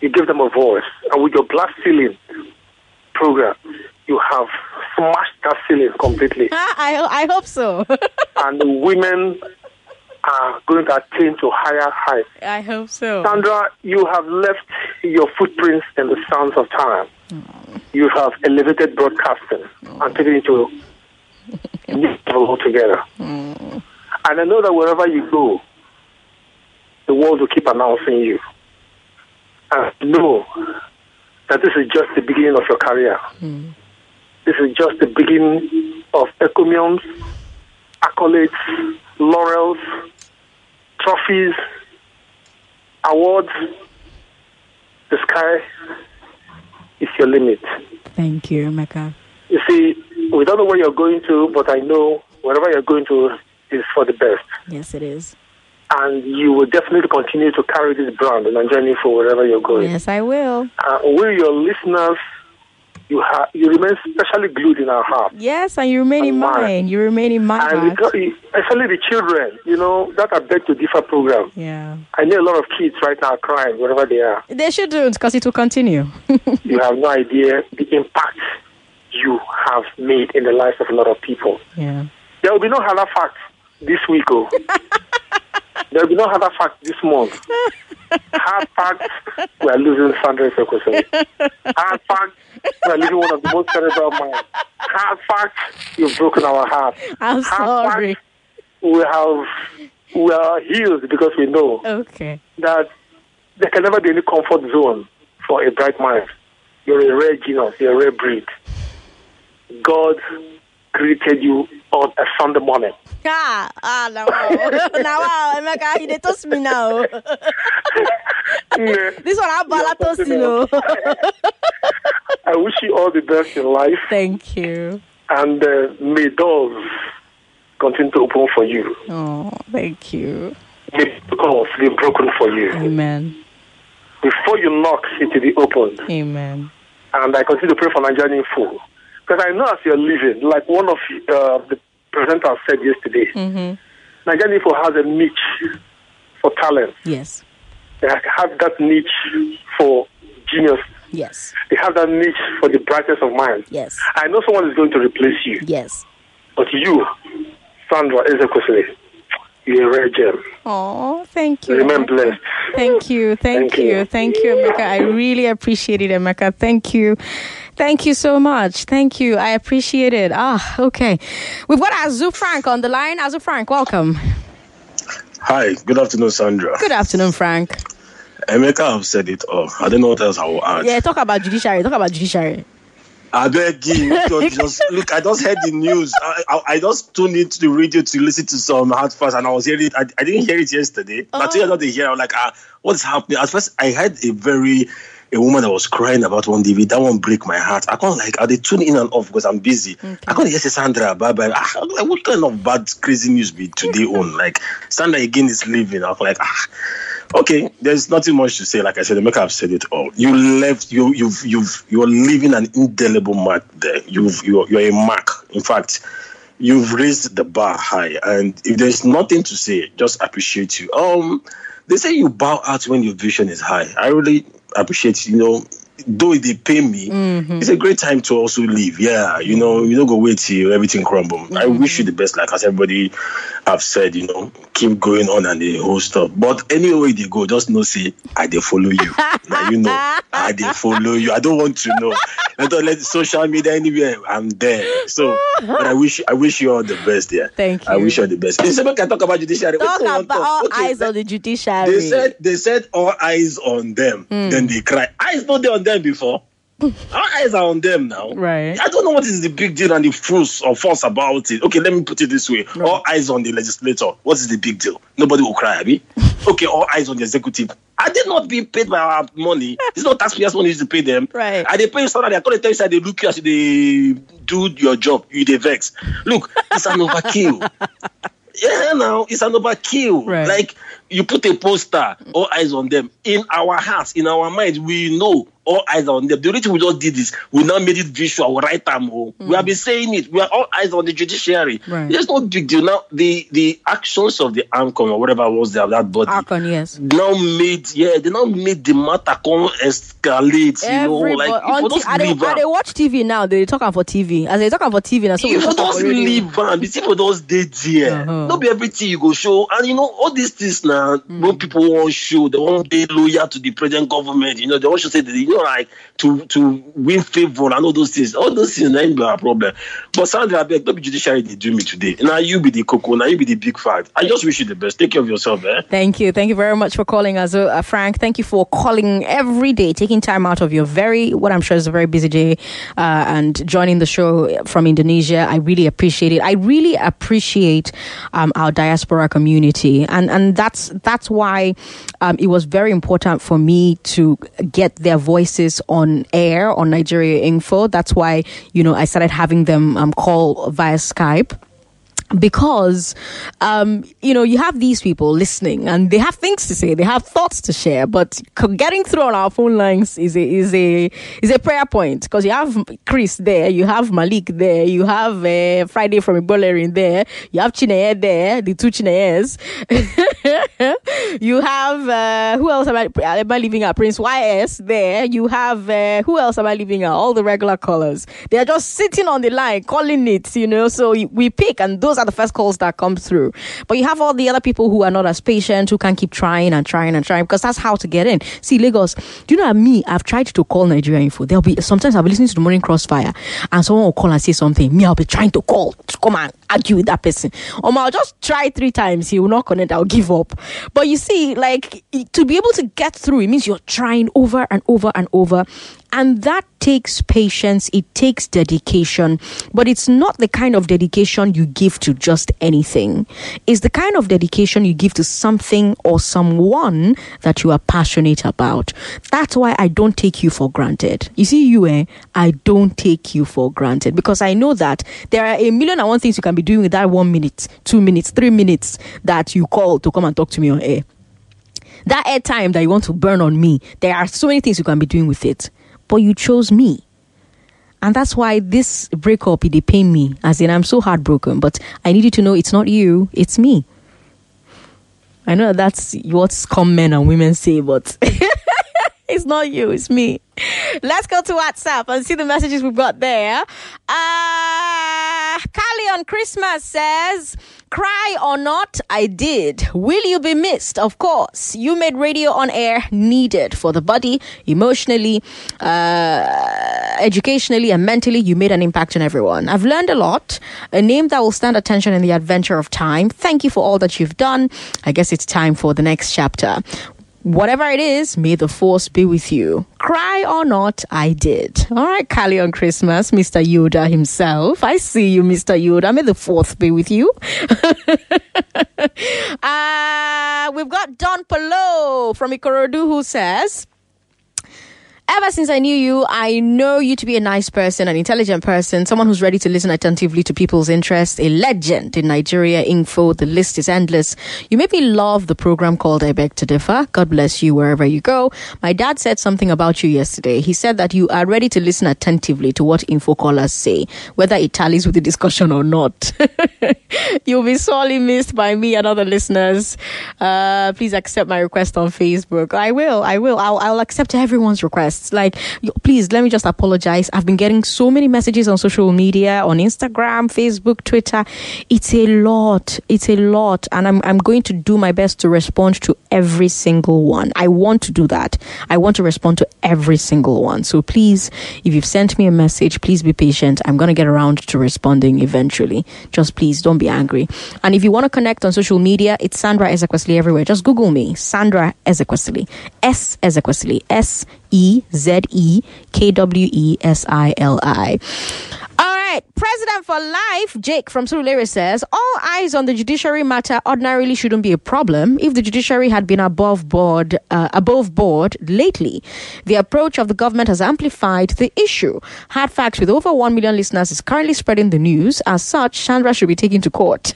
You give them a voice, and with your glass ceiling program, you have smashed that ceiling completely. Ah, *laughs* I, I hope so. *laughs* and the women are going to attain to higher heights. I hope so. Sandra, you have left your footprints in the sands of time. You have elevated broadcasting and mm. taken it to a *laughs* new level altogether. Mm. And I know that wherever you go, the world will keep announcing you. And know that this is just the beginning of your career. Mm. This is just the beginning of encomiums, accolades, laurels, trophies, awards. The sky is your limit. Thank you, Emeka. You see, we don't know where you're going to, but I know wherever you're going to is for the best. Yes, it is. And you will definitely continue to carry this brand and journey for wherever you're going. Yes, I will. Uh, we, your listeners, you ha- you remain specially glued in our heart. Yes, and you remain in mine. You remain in my And heart. because, especially the children, you know, that are beg to differ program. Yeah. I know a lot of kids right now are crying wherever they are. They shouldn't, because it will continue. *laughs* you have no idea the impact you have made in the lives of a lot of people. Yeah. There will be no other facts this week, oh. *laughs* there will be no other facts this month. *laughs* Hard facts, we are losing Sandra Ezekwesili. Hard facts, *laughs* are living one of the most cerebral minds. Hard facts, you've broken our heart. I'm Hard sorry. facts, we have we are healed because we know Okay. that there can never be any comfort zone for a bright mind. You're a rare genus, you're a rare breed. God created you on a Sunday morning. Ah, ah, now *laughs* now wow, Emeka, you dey toast me now. *laughs* this one I bala toast you know. I wish you all the best in life. Thank you. and uh, may doors continue to open for you. Oh, thank you. May doors be broken for you. Amen. Before you knock, it will be opened. Amen. And I continue to pray for Nigerian Info. Because I know as you're living, like one of uh, the presenters said yesterday, Mm-hmm. Nigerian Info has a niche for talent. Yes. They have that niche for genius. Yes. They have that niche for the brightness of mind. Yes. I know someone is going to replace you. Yes. But you, Sandra Ezekwesili, you're a rare gem. Oh, thank you. Remain Emeka. blessed. Thank you. Thank, Thank you. you. Thank you, Emeka. I really appreciate it, Emeka. Thank you. Thank you so much. Thank you. I appreciate it. Ah, okay. We've got Azu Frank on the line. Azu Frank, welcome. Hi, good afternoon, Sandra. Good afternoon, Frank. Emeka have said it all. I don't know what else I will add. Yeah, talk about judiciary. Talk about judiciary. I beg you, just *laughs* look. I just heard the news. I, I, I just tuned into the radio to listen to some hard fast, and I was hearing it. I, I didn't hear it yesterday. But today I got to hear. I was like, ah, what's happening? At first, I heard a very a woman that was crying about one DVD. That one break my heart. I can't like. I they tune in and off because I'm busy. I can't hear Sandra. Bye bye. Ah, I'm like, what kind of bad crazy news be today *laughs* on? Like Sandra again is leaving. I'm like, ah. Okay, there's nothing much to say. Like I said, the maker have said it all. You left. You you've you've you're leaving an indelible mark there. You've you're, you're a mark. In fact, you've raised the bar high. And if there's nothing to say, just appreciate you. Um, they say you bow out when your vision is high. I really appreciate. You know, though they pay me, it's a great time to also leave. Yeah, you know, you don't go wait till everything crumble. I wish you the best. Like as everybody have said, you know, keep going on and the whole stuff. But anyway they go, just know say I they follow you. now you know I they follow you. I don't want to know. I don't let social media anywhere. I'm there. So, but I wish I wish you all the best there. Thank you. I wish you all the best. We can talk about judiciary. Talk want about talk? all Okay, eyes on the judiciary. they said they said all eyes on them. Hmm. Then they cry. Eyes not there on them before. *laughs* Our eyes are on them now. Right. I don't know what is the big deal and the fruits or fuss about it. Okay, let me put it this way. All eyes on the legislator. What is the big deal? Nobody will cry, Abby. *laughs* okay, all eyes on the executive. Are they not being paid by our money? It's not taxpayers' money to pay them. Right. Are they paying salary? I can't tell you say they look you as they do your job. You they vex. Look, it's an overkill. *laughs* Yeah, now it's an overkill. Right. Like you put a poster, all eyes on them. In our hearts, in our minds, we know all eyes on them. The reason we just did this, we now made it visual, we write them. oh. We mm. have been saying it. We are all eyes on the judiciary. Right. There's no big deal. Now the the actions of the ANCOM or whatever was there, that body Arcon, yes. now made yeah, they now made the matter come escalate, you know, Everybody, like on people t- just I, they, leave they watch TV now. They talking for TV. As they talking for TV now, so talk just leave am the people just dey there uh-huh. no be everything you go show and you know all these things na mm. when people wan show they wan dey loyal to the present government you know they wan show say they you know like to to win favour and all those things all those things im be our problem but sandra abeg no be judiciary dey do me today Now you be the koko now you be the big fact i just wish you the best take care of yourself eh. Thank you. Thank you very much for calling us, uh, Frank. Thank you for calling every day, taking time out of your very, what I'm sure is a very busy day, uh, and joining the show from Indonesia. I really appreciate it. I really appreciate um, our diaspora community, and and that's that's why um, it was very important for me to get their voices on air on Nigeria Info. That's why you know I started having them um, call via Skype. Because um, you know you have these people listening and they have things to say they have thoughts to share but getting through on our phone lines is a is a is a prayer point. Because you have chris there you have malik there you have uh, friday from Ibolerin there you have chineye there the two chineyes *laughs* *laughs* you have uh, who else am I, am I leaving out? Prince ys there. You have uh, who else am i leaving out? All the regular callers. They are just sitting on the line calling it you know so we pick and those are the first calls that come through. But you have all the other people who are not as patient who can keep trying and trying and trying because that's how to get in. See lagos do you know me i've tried to call nigeria info. There'll be sometimes i'll be listening to the morning crossfire and someone will call and say something. Me i'll be trying to call to come and argue with that person. Um, i'll just try three times. He will not connect. I'll give up. But you see like to be able to get through it means you're trying over and over and over And that takes patience, it takes dedication, but it's not the kind of dedication you give to just anything. It's the kind of dedication you give to something or someone that you are passionate about. That's why I don't take you for granted. You see, you, eh, I don't take you for granted because I know that there are a million and one things you can be doing with that one minute, two minutes, three minutes that you call to come and talk to me on air. That air time that you want to burn on me, there are so many things you can be doing with it. But you chose me. And that's why this breakup, it pain me. As in, I'm so heartbroken. But I need you to know it's not you, it's me. I know that's what some men and women say, but *laughs* it's not you, it's me. Let's go to WhatsApp and see the messages we've got there. Uh, Kali on Christmas says, Cry or not, I did. Will you be missed? Of course. You made radio on air needed for the body, emotionally, uh, educationally, and mentally. You made an impact on everyone. I've learned a lot. A name that will stand attention in the adventure of time. Thank you for all that you've done. I guess it's time for the next chapter. Whatever it is, may the force be with you. Cry or not, I did. All right, Kali on Christmas, Mr. Yoda himself. I see you, Mr. Yoda. May the fourth be with you. *laughs* uh, we've got Don Polo from Ikorodu who says, Ever since I knew you, I know you to be a nice person, an intelligent person, someone who's ready to listen attentively to people's interests, a legend in Nigeria info. The list is endless. You made me love the program called I Beg to Differ. God bless you wherever you go. My dad said something about you yesterday. He said that you are ready to listen attentively to what info callers say, whether it tallies with the discussion or not. *laughs* You'll be sorely missed by me and other listeners. Uh, please accept my request on Facebook. I will. I will. I'll, I'll accept everyone's Like, please let me just apologize. I've been getting so many messages on social media, on Instagram, Facebook, Twitter. It's a lot. It's a lot. And I'm, I'm going to do my best to respond to every single one. I want to do that. I want to respond to every single one. So please, if you've sent me a message, please be patient. I'm going to get around to responding eventually. Just please don't be angry. And if you want to connect on social media, it's Sandra Ezekwesili everywhere. Just Google me, Sandra Ezekwesili. S Ezekwesili. S E Z E K W E S I L I. Right, President for Life, Jake from Surulere says, all eyes on the judiciary matter ordinarily shouldn't be a problem if the judiciary had been above board, uh, above board lately. The approach of the government has amplified the issue. Hard facts with over 1 million listeners is currently spreading the news. As such, Chandra should be taken to court.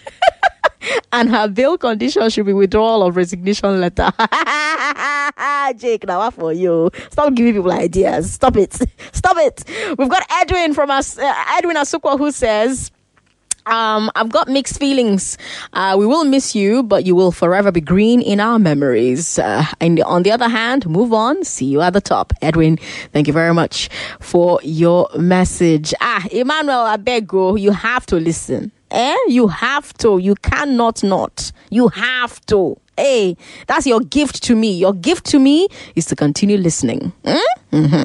*laughs* and her bail condition should be withdrawal of resignation letter. *laughs* Jake, now what for you? Stop giving people ideas. Stop it. *laughs* Stop it. We've got Edwin from us, uh, Edwin Asukwa, who says. Um, I've got mixed feelings. Uh, we will miss you, but you will forever be green in our memories. Uh, and on the other hand, move on. See you at the top. Edwin, thank you very much for your message. Ah, Emmanuel Abego, you have to listen. Eh? You have to. You cannot not. You have to. Hey, that's your gift to me. Your gift to me is to continue listening. Mm-hmm.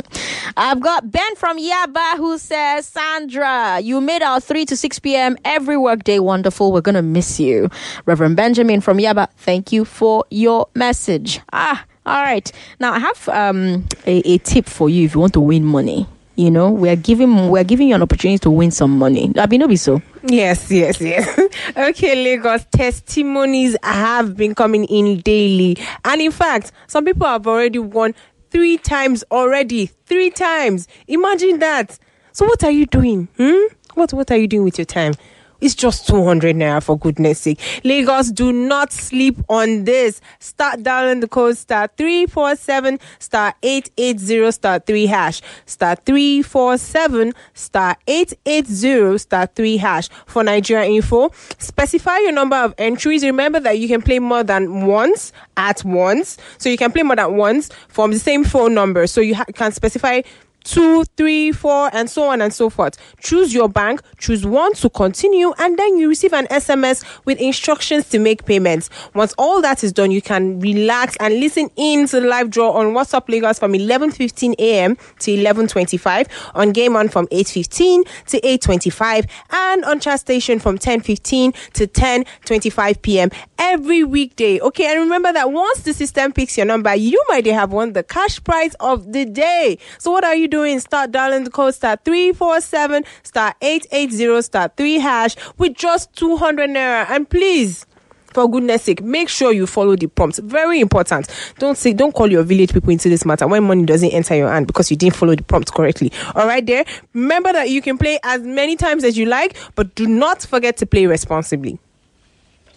I've got Ben from Yaba who says, Sandra, you made our 3 to 6 p.m. every workday wonderful. We're going to miss you. Reverend Benjamin from Yaba, thank you for your message. Ah, all right. Now, I have um, a, a tip for you if you want to win money. You know, we are giving we are giving you an opportunity to win some money. Abinobi so. Yes, yes, yes. *laughs* okay, Lagos testimonies have been coming in daily. And in fact, some people have already won three times already. Three times. Imagine that. So what are you doing? Hmm? What what are you doing with your time? It's just 200 naira for goodness sake. Lagos, do not sleep on this. Start dialing the code star 347 star 880 star 3 hash. Star 347 star 880 star 3 hash for Nigeria info. Specify your number of entries. Remember that you can play more than once at once. So you can play more than once from the same phone number. So you ha- can specify two, three, four, and so on and so forth. Choose your bank, choose one to continue, and then you receive an SMS with instructions to make payments. Once all that is done, you can relax and listen in to the live draw on WhatsApp Lagos from 11:15 a.m. to 11:25, on Game On from 8:15 to 8:25, and on Chat Station from 10:15 to 10:25 p.m. every weekday. Okay, and remember that once the system picks your number, you might have won the cash prize of the day. So what are you doing? Start dialing the code star 347 star 880 star 3 hash with just 200 naira. And please, for goodness sake, make sure you follow the prompts. Very important. Don't say, don't call your village people into this matter when money doesn't enter your hand because you didn't follow the prompt correctly. All right, there. Remember that you can play as many times as you like, but do not forget to play responsibly.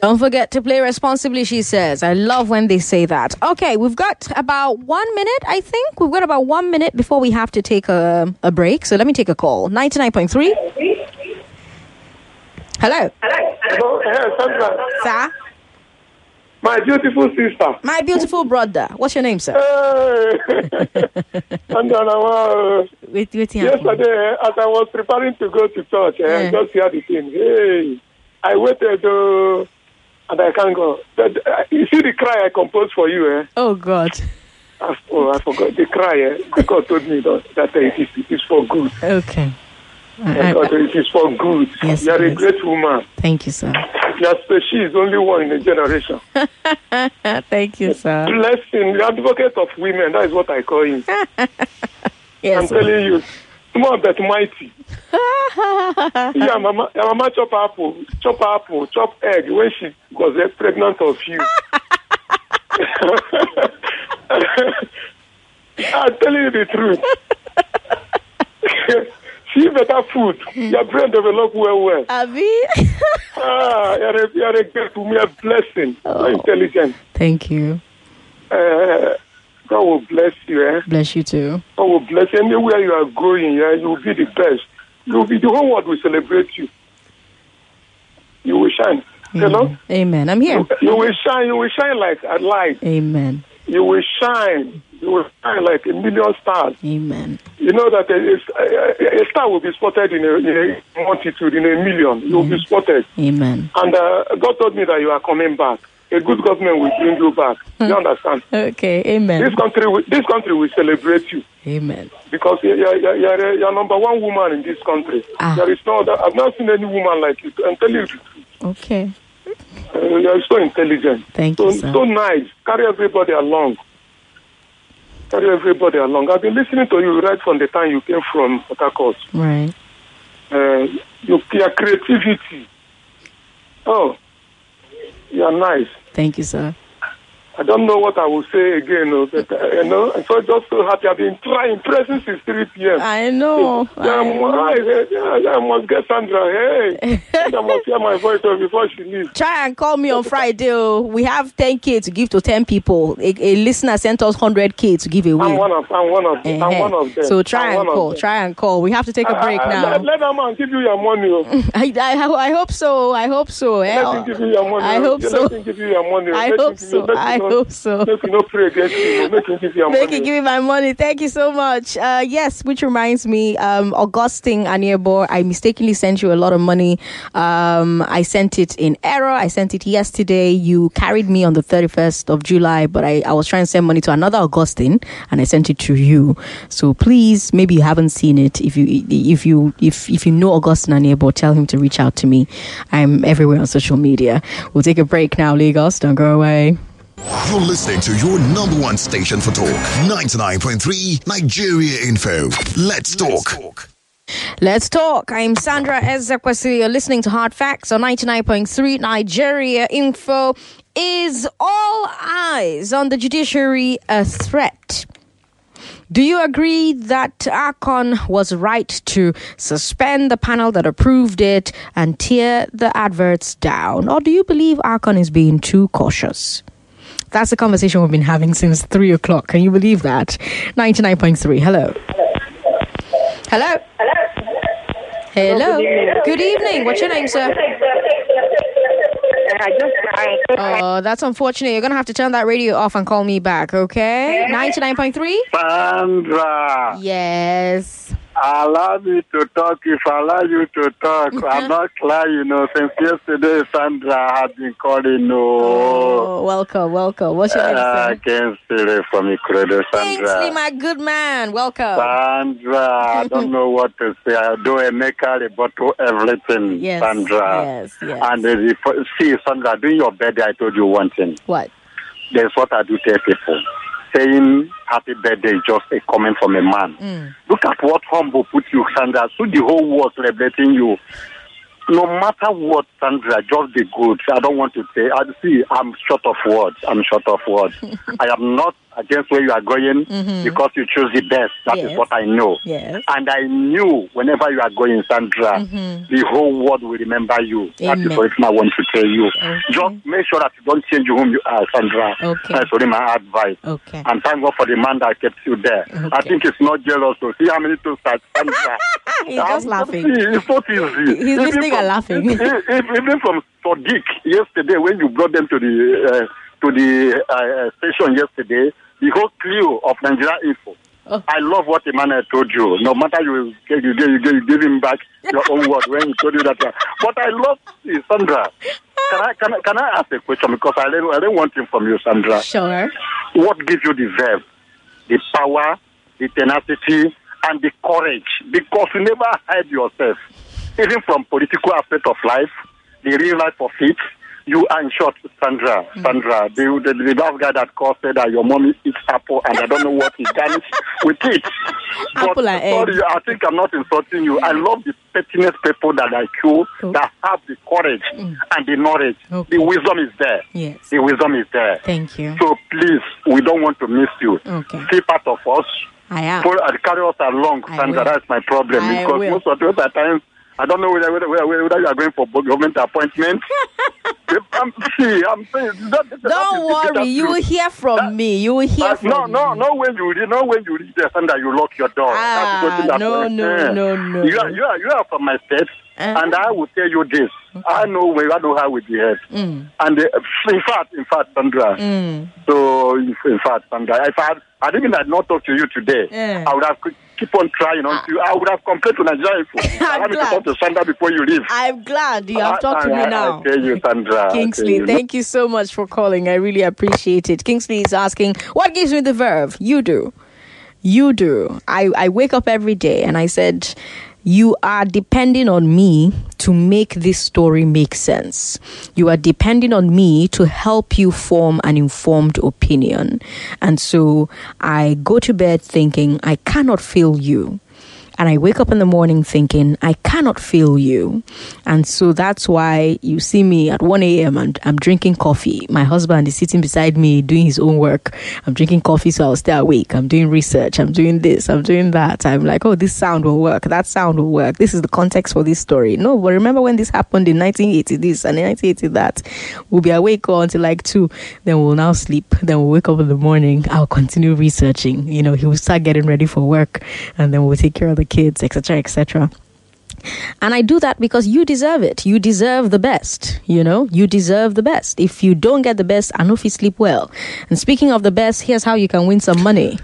Don't forget to play responsibly, she says. I love when they say that. Okay, we've got about one minute, I think. We've got about one minute before we have to take a, a break. So let me take a call. 99.3. Hello. Hello, hey, Sandra. Sir? My beautiful sister. My beautiful brother. What's your name, sir? Hey. Sandra, uh, Wait, wait, yesterday, as I was preparing to go to church, eh, Yeah. just hear the thing. Hey, I waited, uh, and I can't go. Uh, you see the cry I composed for you, eh? Oh, God. I, oh, I forgot the cry. Eh? God told me that, that uh, it, is, it is for good. Okay. Eh, God, it is for good. Yes, you are a great woman. Thank you, sir. Your species is only one in a generation. *laughs* Thank you, sir. Blessing, the advocate of women. That is what I call him. *laughs* Yes, I'm sir. telling you, small but mighty. *laughs* yeah, mama, yeah, mama chop apple, chop apple, chop egg when she was pregnant of you. *laughs* I'm telling you the truth. *laughs* See better food. Your brain develop well, well. Abi? ah, you're a, you're a great woman, a blessing. So intelligent. Thank you. Uh, God will bless you, eh? Bless you too. God will bless you. Anywhere you are going, yeah, you will be the best. You will be the whole world will celebrate you. You will shine. Hello? Amen. I'm here. You will shine. You will shine like a light. Amen. You will shine. You will shine like a million stars. Amen. You know that a, a, a star will be spotted in a, in a multitude, in a million. You will be spotted. Amen. And uh, God told me that you are coming back. A good government will bring you back. You understand? Okay. Amen. This country, will, this country will celebrate you Amen. because you're, you're, you're, you're number one woman in this country. Ah. There is no other, I've not seen any woman like you. I'm telling you. Okay. uh, you're so intelligent. Thank so, you, sir. So nice. Carry everybody along. Carry everybody along. I've been listening to you right from the time you came from Port Right. Uh, your, your creativity. Oh, you're nice. Thank you, sir. I don't know what I will say again, but uh, you know, I'm so just so happy. I've been trying, pressing since 3 p.m. I know. Yeah, I'm, I, yeah, I must get Sandra. Hey, *laughs* I must hear my voice oh, before she leaves. Try and call me on Friday. oh. We have 10K to give to 10 people. A, a listener sent us 100K to give away. I'm one of, I'm one of, I'm one of them. So try I'm and call. Try and call. We have to take a break Uh, now. Let, let that man give you your money. Oh. *laughs* I, I, I hope so. I hope so. eh. Let him give you your money. I hope Let so. him give you your money. I hope so. You- let I him not- hope so. Make you not pray against him. Make him give you Make money. give me my money. Thank you so much. Uh, yes, which reminds me, um, Augustine Aniebo, I mistakenly sent you a lot of money. Um, I sent it in error. I sent it yesterday. You carried me on the 31st of July, but I, I was trying to send money to another Augustine and I sent it to you. So please, maybe you haven't seen it. If you, if you, if, if you know Augustine Aniebo, tell him to reach out to me. I'm everywhere on social media. We'll take a break now, Lagos. Don't go away. You're listening to your number one station for talk. 99.3 Nigeria Info. Let's talk. Let's talk. I'm Sandra Ezekwesili. You're listening to Hard Facts on 99.3 Nigeria Info. Is all eyes on the judiciary a threat? Do you agree that Arcon was right to suspend the panel that approved it and tear the adverts down? Or do you believe Arcon is being too cautious? That's the conversation we've been having since 3 o'clock. Can you believe that? 99.3. Hello. Hello. Hello. Hello. Good evening. What's your name, sir? Oh, that's unfortunate. You're gonna have to turn that radio off and call me back, okay? Ninety-nine point three. Sandra, Yes. Allow me to talk if I allow you to talk. I'm not lying, you know, since yesterday, Sandra had been calling. No. Oh, welcome, welcome. What's your name, Uh, sir? Ken Sire from Ikorodu, Kingsley, Sandra. my good man. Welcome. Sandra, I *laughs* don't know what to say. I do a make a rebuttal everything, Yes, Sandra. yes, yes. And uh, see, Sandra, doing your bed. I told you one thing. What? There's what I do tell people. Saying happy birthday is just a comment from a man. Mm. Look at what humble put you, Sandra. So the whole world celebrating you. No matter what, Sandra, just be good. I don't want to say. I see. I'm short of words. I'm short of words. *laughs* I am not against where you are going Mhm. because you choose the best. That is Yes. what I know. Yes. And I knew whenever you are going, Sandra, Mhm. the whole world will remember you. That is Amen. what I want to tell you. Just make sure that you don't change whom you are, Sandra. Okay. That's only my advice. Okay. And thank God for the man that kept you there. Okay. I think it's not jealous to see how many to start, Sandra. *laughs* He's just laughing. It's not easy. He's listening and laughing. Even, even from Sodiq yesterday, when you brought them to the uh, to the uh, station yesterday, the whole clue of Nigeria Info. Oh. I love what Emmanuel told you. No matter you you you, you, you give him back your own word when he told you that. uh, But I love Sandra. Can I can I, can I ask a question because I don't I don't want him from you, Sandra. Sure. What gives you the verve, the power, the tenacity, and the courage? Because you never hide yourself, even from political aspect of life, the real life of it. You are in short, Sandra. Sandra, the, the, the last guy that called said that your mommy eats apple, and I don't know what he done with it. *laughs* Apple but and egg. sorry, I think I'm not insulting you. I love the pettiness people that like you that have the courage and the knowledge. The wisdom is there. Yes. The wisdom is there. Thank you. So please, we don't want to miss you. Okay. Stay part of us. I am. Uh, carry us along, I Sandra. will. That's my problem. I because will. most of the other times, I don't know whether, whether, whether, you are going for government appointment. *laughs* I'm, see, I'm saying. That, that, that Don't the bitter worry, you will hear from me. You will hear from no, me. no, no. When you reach, no, when you reach there, Sandra, you lock your door. Ah, the that- no, no, no, no. You are, you are, you are from my state, and I will tell you this. I know where I know how we behave. Mm. And uh, in fact, in fact, Sandra. Mm. So in, fact, Sandra, if I I even had not talk to you today, Yeah. I would have keep- on trying ah. until I would have complained to Nigeria. If *laughs* I had to talk to Sandra before you leave. I'm glad you have I- talked to ah, me I- now. I you, Sandra. *laughs* Kingsley, you. thank you so much for calling. I really appreciate it. Kingsley is asking, what gives me the verve? You do. You do. I, I wake up every day and I said, you are depending on me to make this story make sense. You are depending on me to help you form an informed opinion. And so I go to bed thinking, I cannot fail you. And I wake up in the morning thinking, I cannot fail you. And so that's why you see me at 1 a.m. and I'm drinking coffee. My husband is sitting beside me doing his own work. I'm drinking coffee so I'll stay awake. I'm doing research. I'm doing this. I'm doing that. I'm like, oh, this sound will work. That sound will work. This is the context for this story. No, but remember when this happened in 1980 this and in 1980 that? We'll be awake until like 2. Then we'll now sleep. Then we'll wake up in the morning. I'll continue researching. You know, he will start getting ready for work and then we'll take care of the kids, etc., etc. And I do that because you deserve it. You deserve the best. You know, you deserve the best. If you don't get the best, I know if you sleep well. And speaking of the best, here's how you can win some money.